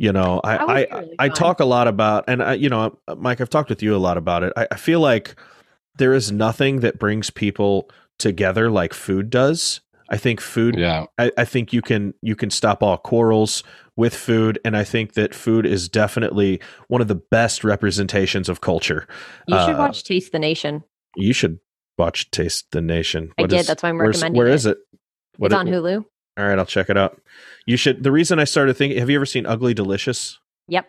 You know, I That I, really I fun. talk a lot about, and I, you know, Mike, I've talked with you a lot about it. I, I feel like there is nothing that brings people together like food does. I think food Yeah, I, I think you can you can stop all quarrels with food, and I think that food is definitely one of the best representations of culture. You should Uh, watch Taste the Nation. You should watch Taste the Nation. I What did. is- That's why I'm recommending Where it. is it? What It's it- on Hulu. All right, I'll check it out. You should. The reason I started thinking, have you ever seen Ugly Delicious? Yep.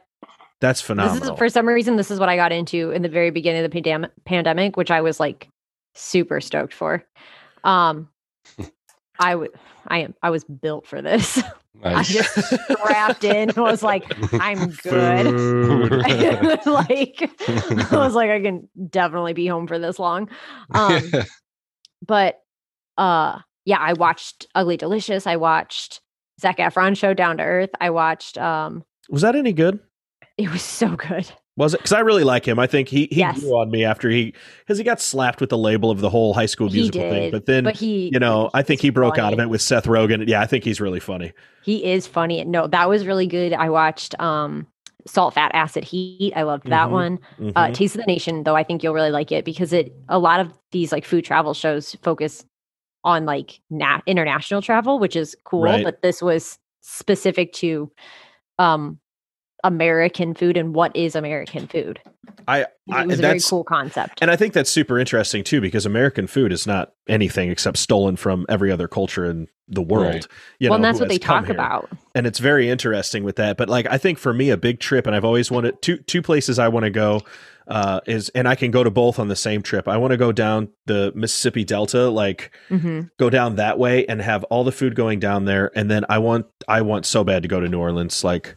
That's This phenomenal. is for some reason this is what I got into in the very beginning of the pandem- pandemic, which I was like super stoked for. Um I would I am I was built for this. I just strapped in and was like, I'm good. Like I was like, I can definitely be home for this long. Um but uh yeah, I watched Ugly Delicious. I watched Zac Efron show Down to Earth. I watched um Was that any good? it was so good. Was it? Because I really like him. I think he he Yes. grew on me after he because he got slapped with the label of the whole High School Musical thing. But then But he you know, I think he broke out of it with Seth Rogen. Yeah, I think he's really funny. He is funny. No, that was really good. I watched um Salt, Fat, Acid, Heat. I loved that Mhm. one. Uh, Mhm. Taste of the Nation, though, I think you'll really like it because it a lot of these like food travel shows focus on like na- international travel, which is cool. Right. But this was specific to um American food and what is American food. I, It was a very that's cool concept. and I think that's super interesting too because American food is not anything except stolen from every other culture in the world. Right. You well, and know, that's what they talk here. about. and it's very interesting with that. But like, I think for me, a big trip, and I've always wanted two two places I want to go uh, is, and I can go to both on the same trip. I want to go down the Mississippi Delta, like hmm go down that way and have all the food going down there, and then I want I want so bad to go to New Orleans, like.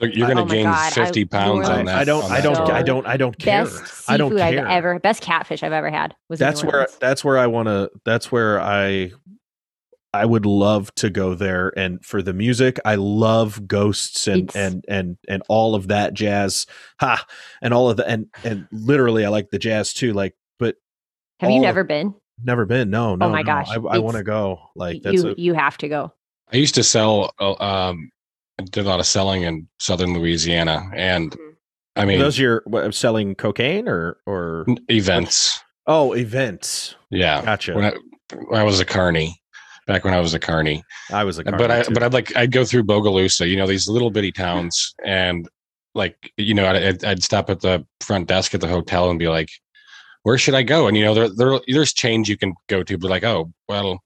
Look, you're going to Oh gain God, I- 50 pounds New on I, that. I don't, on I don't, So- I don't, I don't care. Best I don't seafood I've care. ever, best catfish I've ever had was. that's where that's where I want to that's where I I would love to go there and for the music I love ghosts and It's- and and and all of that jazz ha and all of the and and literally I like the jazz too like but Have you all- never been? never been no no Oh my no. gosh, I, I want to go like that's you a, you have to go. I used to sell, uh, um, I did a lot of selling in southern Louisiana. And Mhm. I mean, those your what, selling cocaine or or events. oh events Yeah. gotcha When I, when I was a carney, back when I was a carney. I was a carny but I, too. but I'd like, I'd go through Bogalusa, you know, these little bitty towns. And like, you know, I'd, I'd stop at the front desk at the hotel and be like, where should I go? And, you know, there, there, there's change you can go to, but like, oh, well,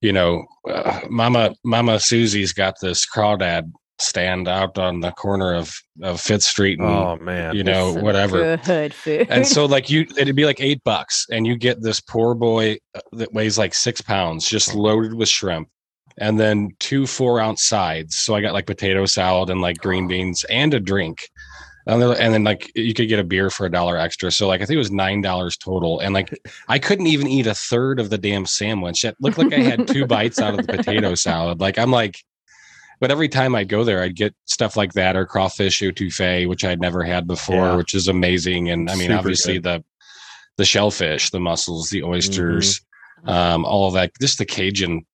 you know, uh, Mama, Mama Susie's got this crawdad stand out on the corner of, of Fifth Street and, oh man you know, Some whatever. Good food. And so, like you, it'd be like eight bucks, and you get this poor boy uh, that weighs like six pounds, just loaded with shrimp, and then two four ounce sides. So I got like potato salad and like green beans and a drink, and then, and then like you could get a beer for a dollar extra. So like I think it was nine dollars total, and like I couldn't even eat a third of the damn sandwich. It looked like I had two bites out of the potato salad. Like I'm like. But every time I'd go there, I'd get stuff like that or crawfish etouffee, which I'd never had before, Yeah. which is amazing. And I mean, Super obviously good. the the shellfish, the mussels, the oysters, um, all of that. Just the Cajun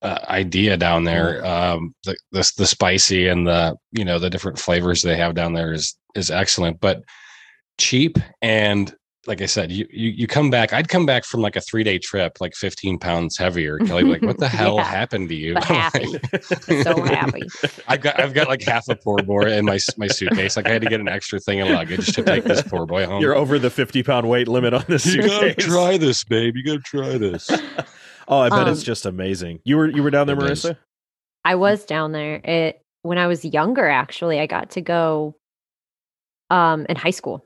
uh, idea down there, um, the, the the spicy and the you know the different flavors they have down there is is excellent, but cheap and like I said, you, you you come back. I'd come back from like a three day trip, like fifteen pounds heavier. Kelly, like, what the hell Yeah. happened to you? Happy. so happy. I've got I've got like half a poor boy in my my suitcase. Like I had to get an extra thing of luggage to take this poor boy home. you're over the 50 pound weight limit on this you gotta suitcase try this, babe. You gotta try this. Oh, I bet it's Um, just amazing. You were you were down there, It is. Marissa? I was down there. It when I was younger, actually, I got to go um in high school.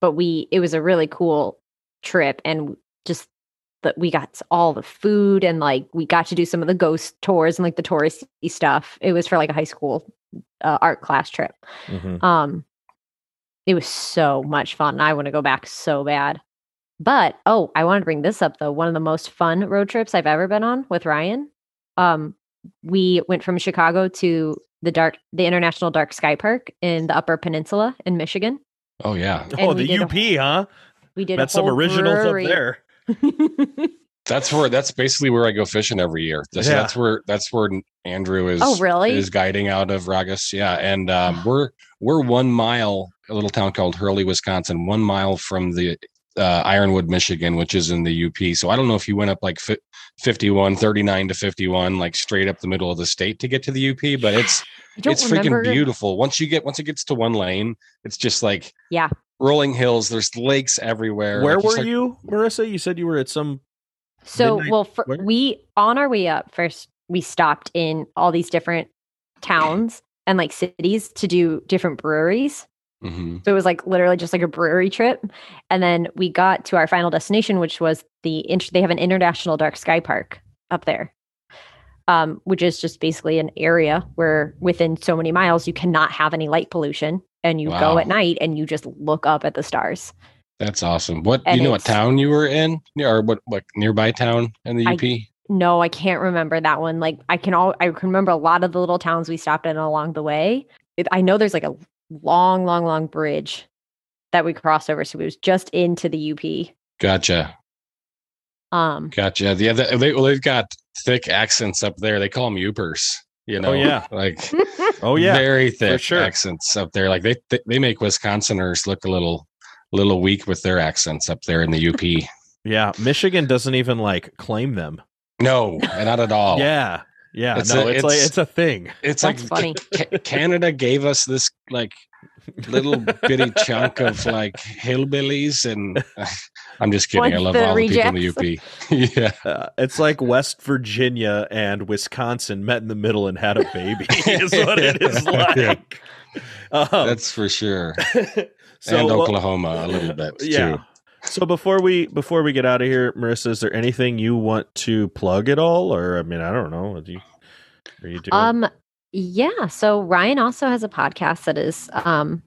But we it was a really cool trip and just that we got all the food and like we got to do some of the ghost tours and like the touristy stuff. It was for like a high school uh, art class trip. Mhm. Um, it was so much fun. I want to go back so bad. But oh, I want to bring this up though. One of the most fun road trips I've ever been on with Ryan. Um, we went from Chicago to the dark, the International Dark Sky Park in the Upper Peninsula in Michigan. Oh yeah, Oh, the did a UP, huh? We did Met a some whole originals brewery. up there. that's where that's basically where I go fishing every year. That's, Yeah. that's where that's where Andrew is. oh, really? Is guiding out of Ragus, yeah, and um, we're we're one mile, a little town called Hurley, Wisconsin, one mile from the uh, Ironwood, Michigan, which is in the UP. So I don't know if you went up like fi- 51, 39 to 51, like straight up the middle of the state to get to the UP, but it's it's remember- freaking beautiful. Once you get once it gets to one lane, it's just like Yeah. rolling hills. There's lakes everywhere. Where Like, you were start- you, Marissa? You said you were at some. So, Midnight- well, for, we on our way up first, we stopped in all these different towns and like cities to do different breweries. Mhm. So it was like literally just like a brewery trip. And then we got to our final destination, which was the int- they have an international dark sky park up there. Um, which is just basically an area where within so many miles you cannot have any light pollution and you Wow. go at night and you just look up at the stars. That's awesome. What do And you know? What town you were in, or what? What nearby town in the I- UP? No, I can't remember that one. Like I can all I can remember a lot of the little towns we stopped in along the way. It, I know there's like a long, long, long bridge that we crossed over. So it was just into the UP. Gotcha, Um gotcha. Yeah, they, they well, they've got thick accents up there. They call them Yoopers. You know, yeah. like Oh yeah, very thick sure. accents up there. Like they, they they make Wisconsiners look a little little weak with their accents up there in the UP. yeah. Michigan doesn't even like claim them. no, not at all. Yeah, Yeah, It's no, a- it's, like it's- it's a thing. It's That's like funny. Ca- Canada gave us this like little bitty chunk of like hillbillies, and I'm just kidding. I love the all the people in the. UP. yeah, Uh, it's like West Virginia and Wisconsin met in the middle and had a baby. is what it is like. Yeah. Um, that's for sure. so, and well, Oklahoma a little bit yeah. too. So before we before we get out of here, Marissa, is there anything you want to plug at all, or I mean, I don't know. Do you, are you doing? Um, yeah. So Ryan also has a podcast that is um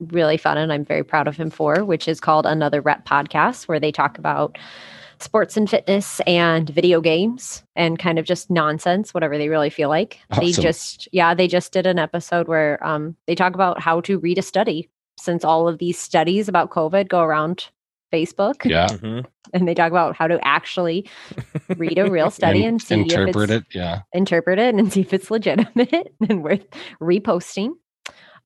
really fun, and I'm very proud of him for, which is called Another Rep Podcast, where they talk about sports and fitness and video games and kind of just nonsense, whatever they really feel like. They just, yeah, they just did an episode where um they talk about how to read a study since all of these studies about COVID go around Facebook, Yeah, Mhm. and they talk about how to actually read a real study and, and see if it's, interpret it. Yeah, interpret it and see if it's legitimate and worth reposting.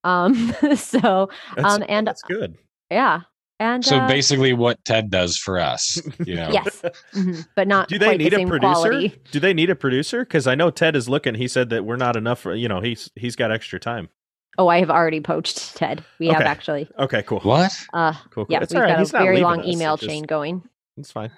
Um, so That's, um, and that's good. yeah, and so uh, basically, what Ted does for us, you know. yes, mhm, but not. Do they quite the need a producer? Quality. Do they need a producer? Because I know Ted is looking. He said that we're not enough. For, you know, he's he's got extra time. Oh, I have already poached Ted. We have actually. Okay, cool. What? Uh, Cool. cool. yeah, It's we've all right. got a He's not very long us. email just- chain going. It's fine.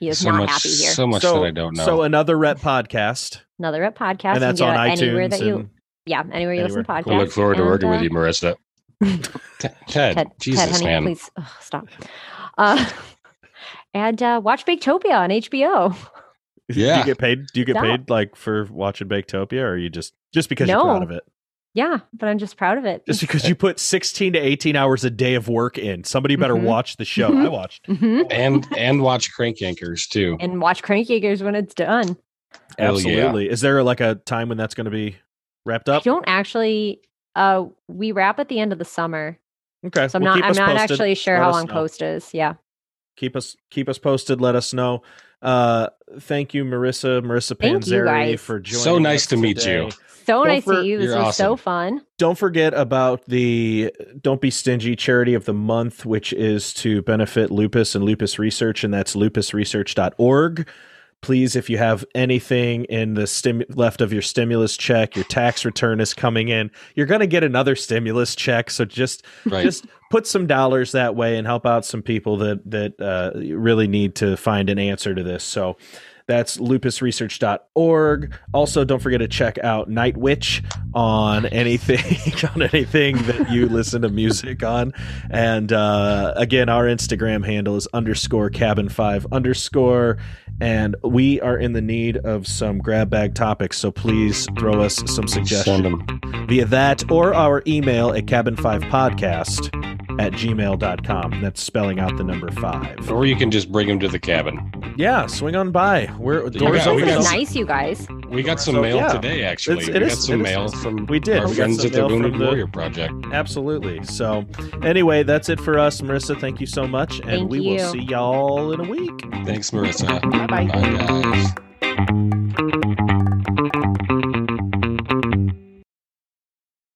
He is so not much, happy here. so much so, that I don't know. So another rep podcast, Another rep podcast, and that's on can get it anywhere iTunes. that you, and, yeah, anywhere you listen to anywhere. podcasts. I look forward to and, working with uh, you, Marissa. Ted, Ted, Ted, Jesus, Ted, honey, man. please ugh, stop. Uh, and uh, watch Baketopia on HBO. Yeah. Do you get paid? Do you get Stop. paid like for watching Baketopia, or are you just just because you're proud of it? Yeah, but I'm just proud of it. Just because you put 16 to 18 hours a day of work in, somebody better Mhm. watch the show. I watched. Mhm. and and watch Crank Anchors too. And watch Crank Eaters when it's done. Hell yeah. Absolutely. Is there like a time when that's going to be wrapped up? I up? don't actually. Uh, we wrap at the end of the summer, Okay. so I'm well, not. I'm not posted. actually sure Let how long know. post is. Yeah. Keep us keep us posted. Let us know. Uh, thank you, Marissa, Marissa Panzeri, for joining. So nice us to meet today. you. So Don't nice for- to you. This you're was so fun. Don't forget about the Don't Be Stingy charity of the month, which is to benefit lupus and lupus research, and that's lupusresearch.org. Please, if you have anything in the stim- left of your stimulus check, your tax return is coming in, you're going to get another stimulus check. So just Right. just put some dollars that way and help out some people that that uh, really need to find an answer to this. So that's lupusresearch.org. Also, don't forget to check out Night Witch on anything on anything that you listen to music on. And uh, again, our Instagram handle is underscore cabin five underscore. And we are in the need of some grab bag topics. So please throw us some suggestions via that or our email at cabin5podcast at gmail.com. That's spelling out the number five. Or you can just bring them to the cabin. Yeah, swing on by. We're You doors got- we open. got This is some- nice, you guys. We got some So, mail yeah. today, actually. It's- it we got some it is mail nice. from We did. our We got friends some at the mail Wounded from the- Warrior Project. Absolutely. So, anyway, that's it for us. Marissa, thank you so much. And Thank we will see y'all in a week. Thanks, Marissa. Bye bye. Bye, guys.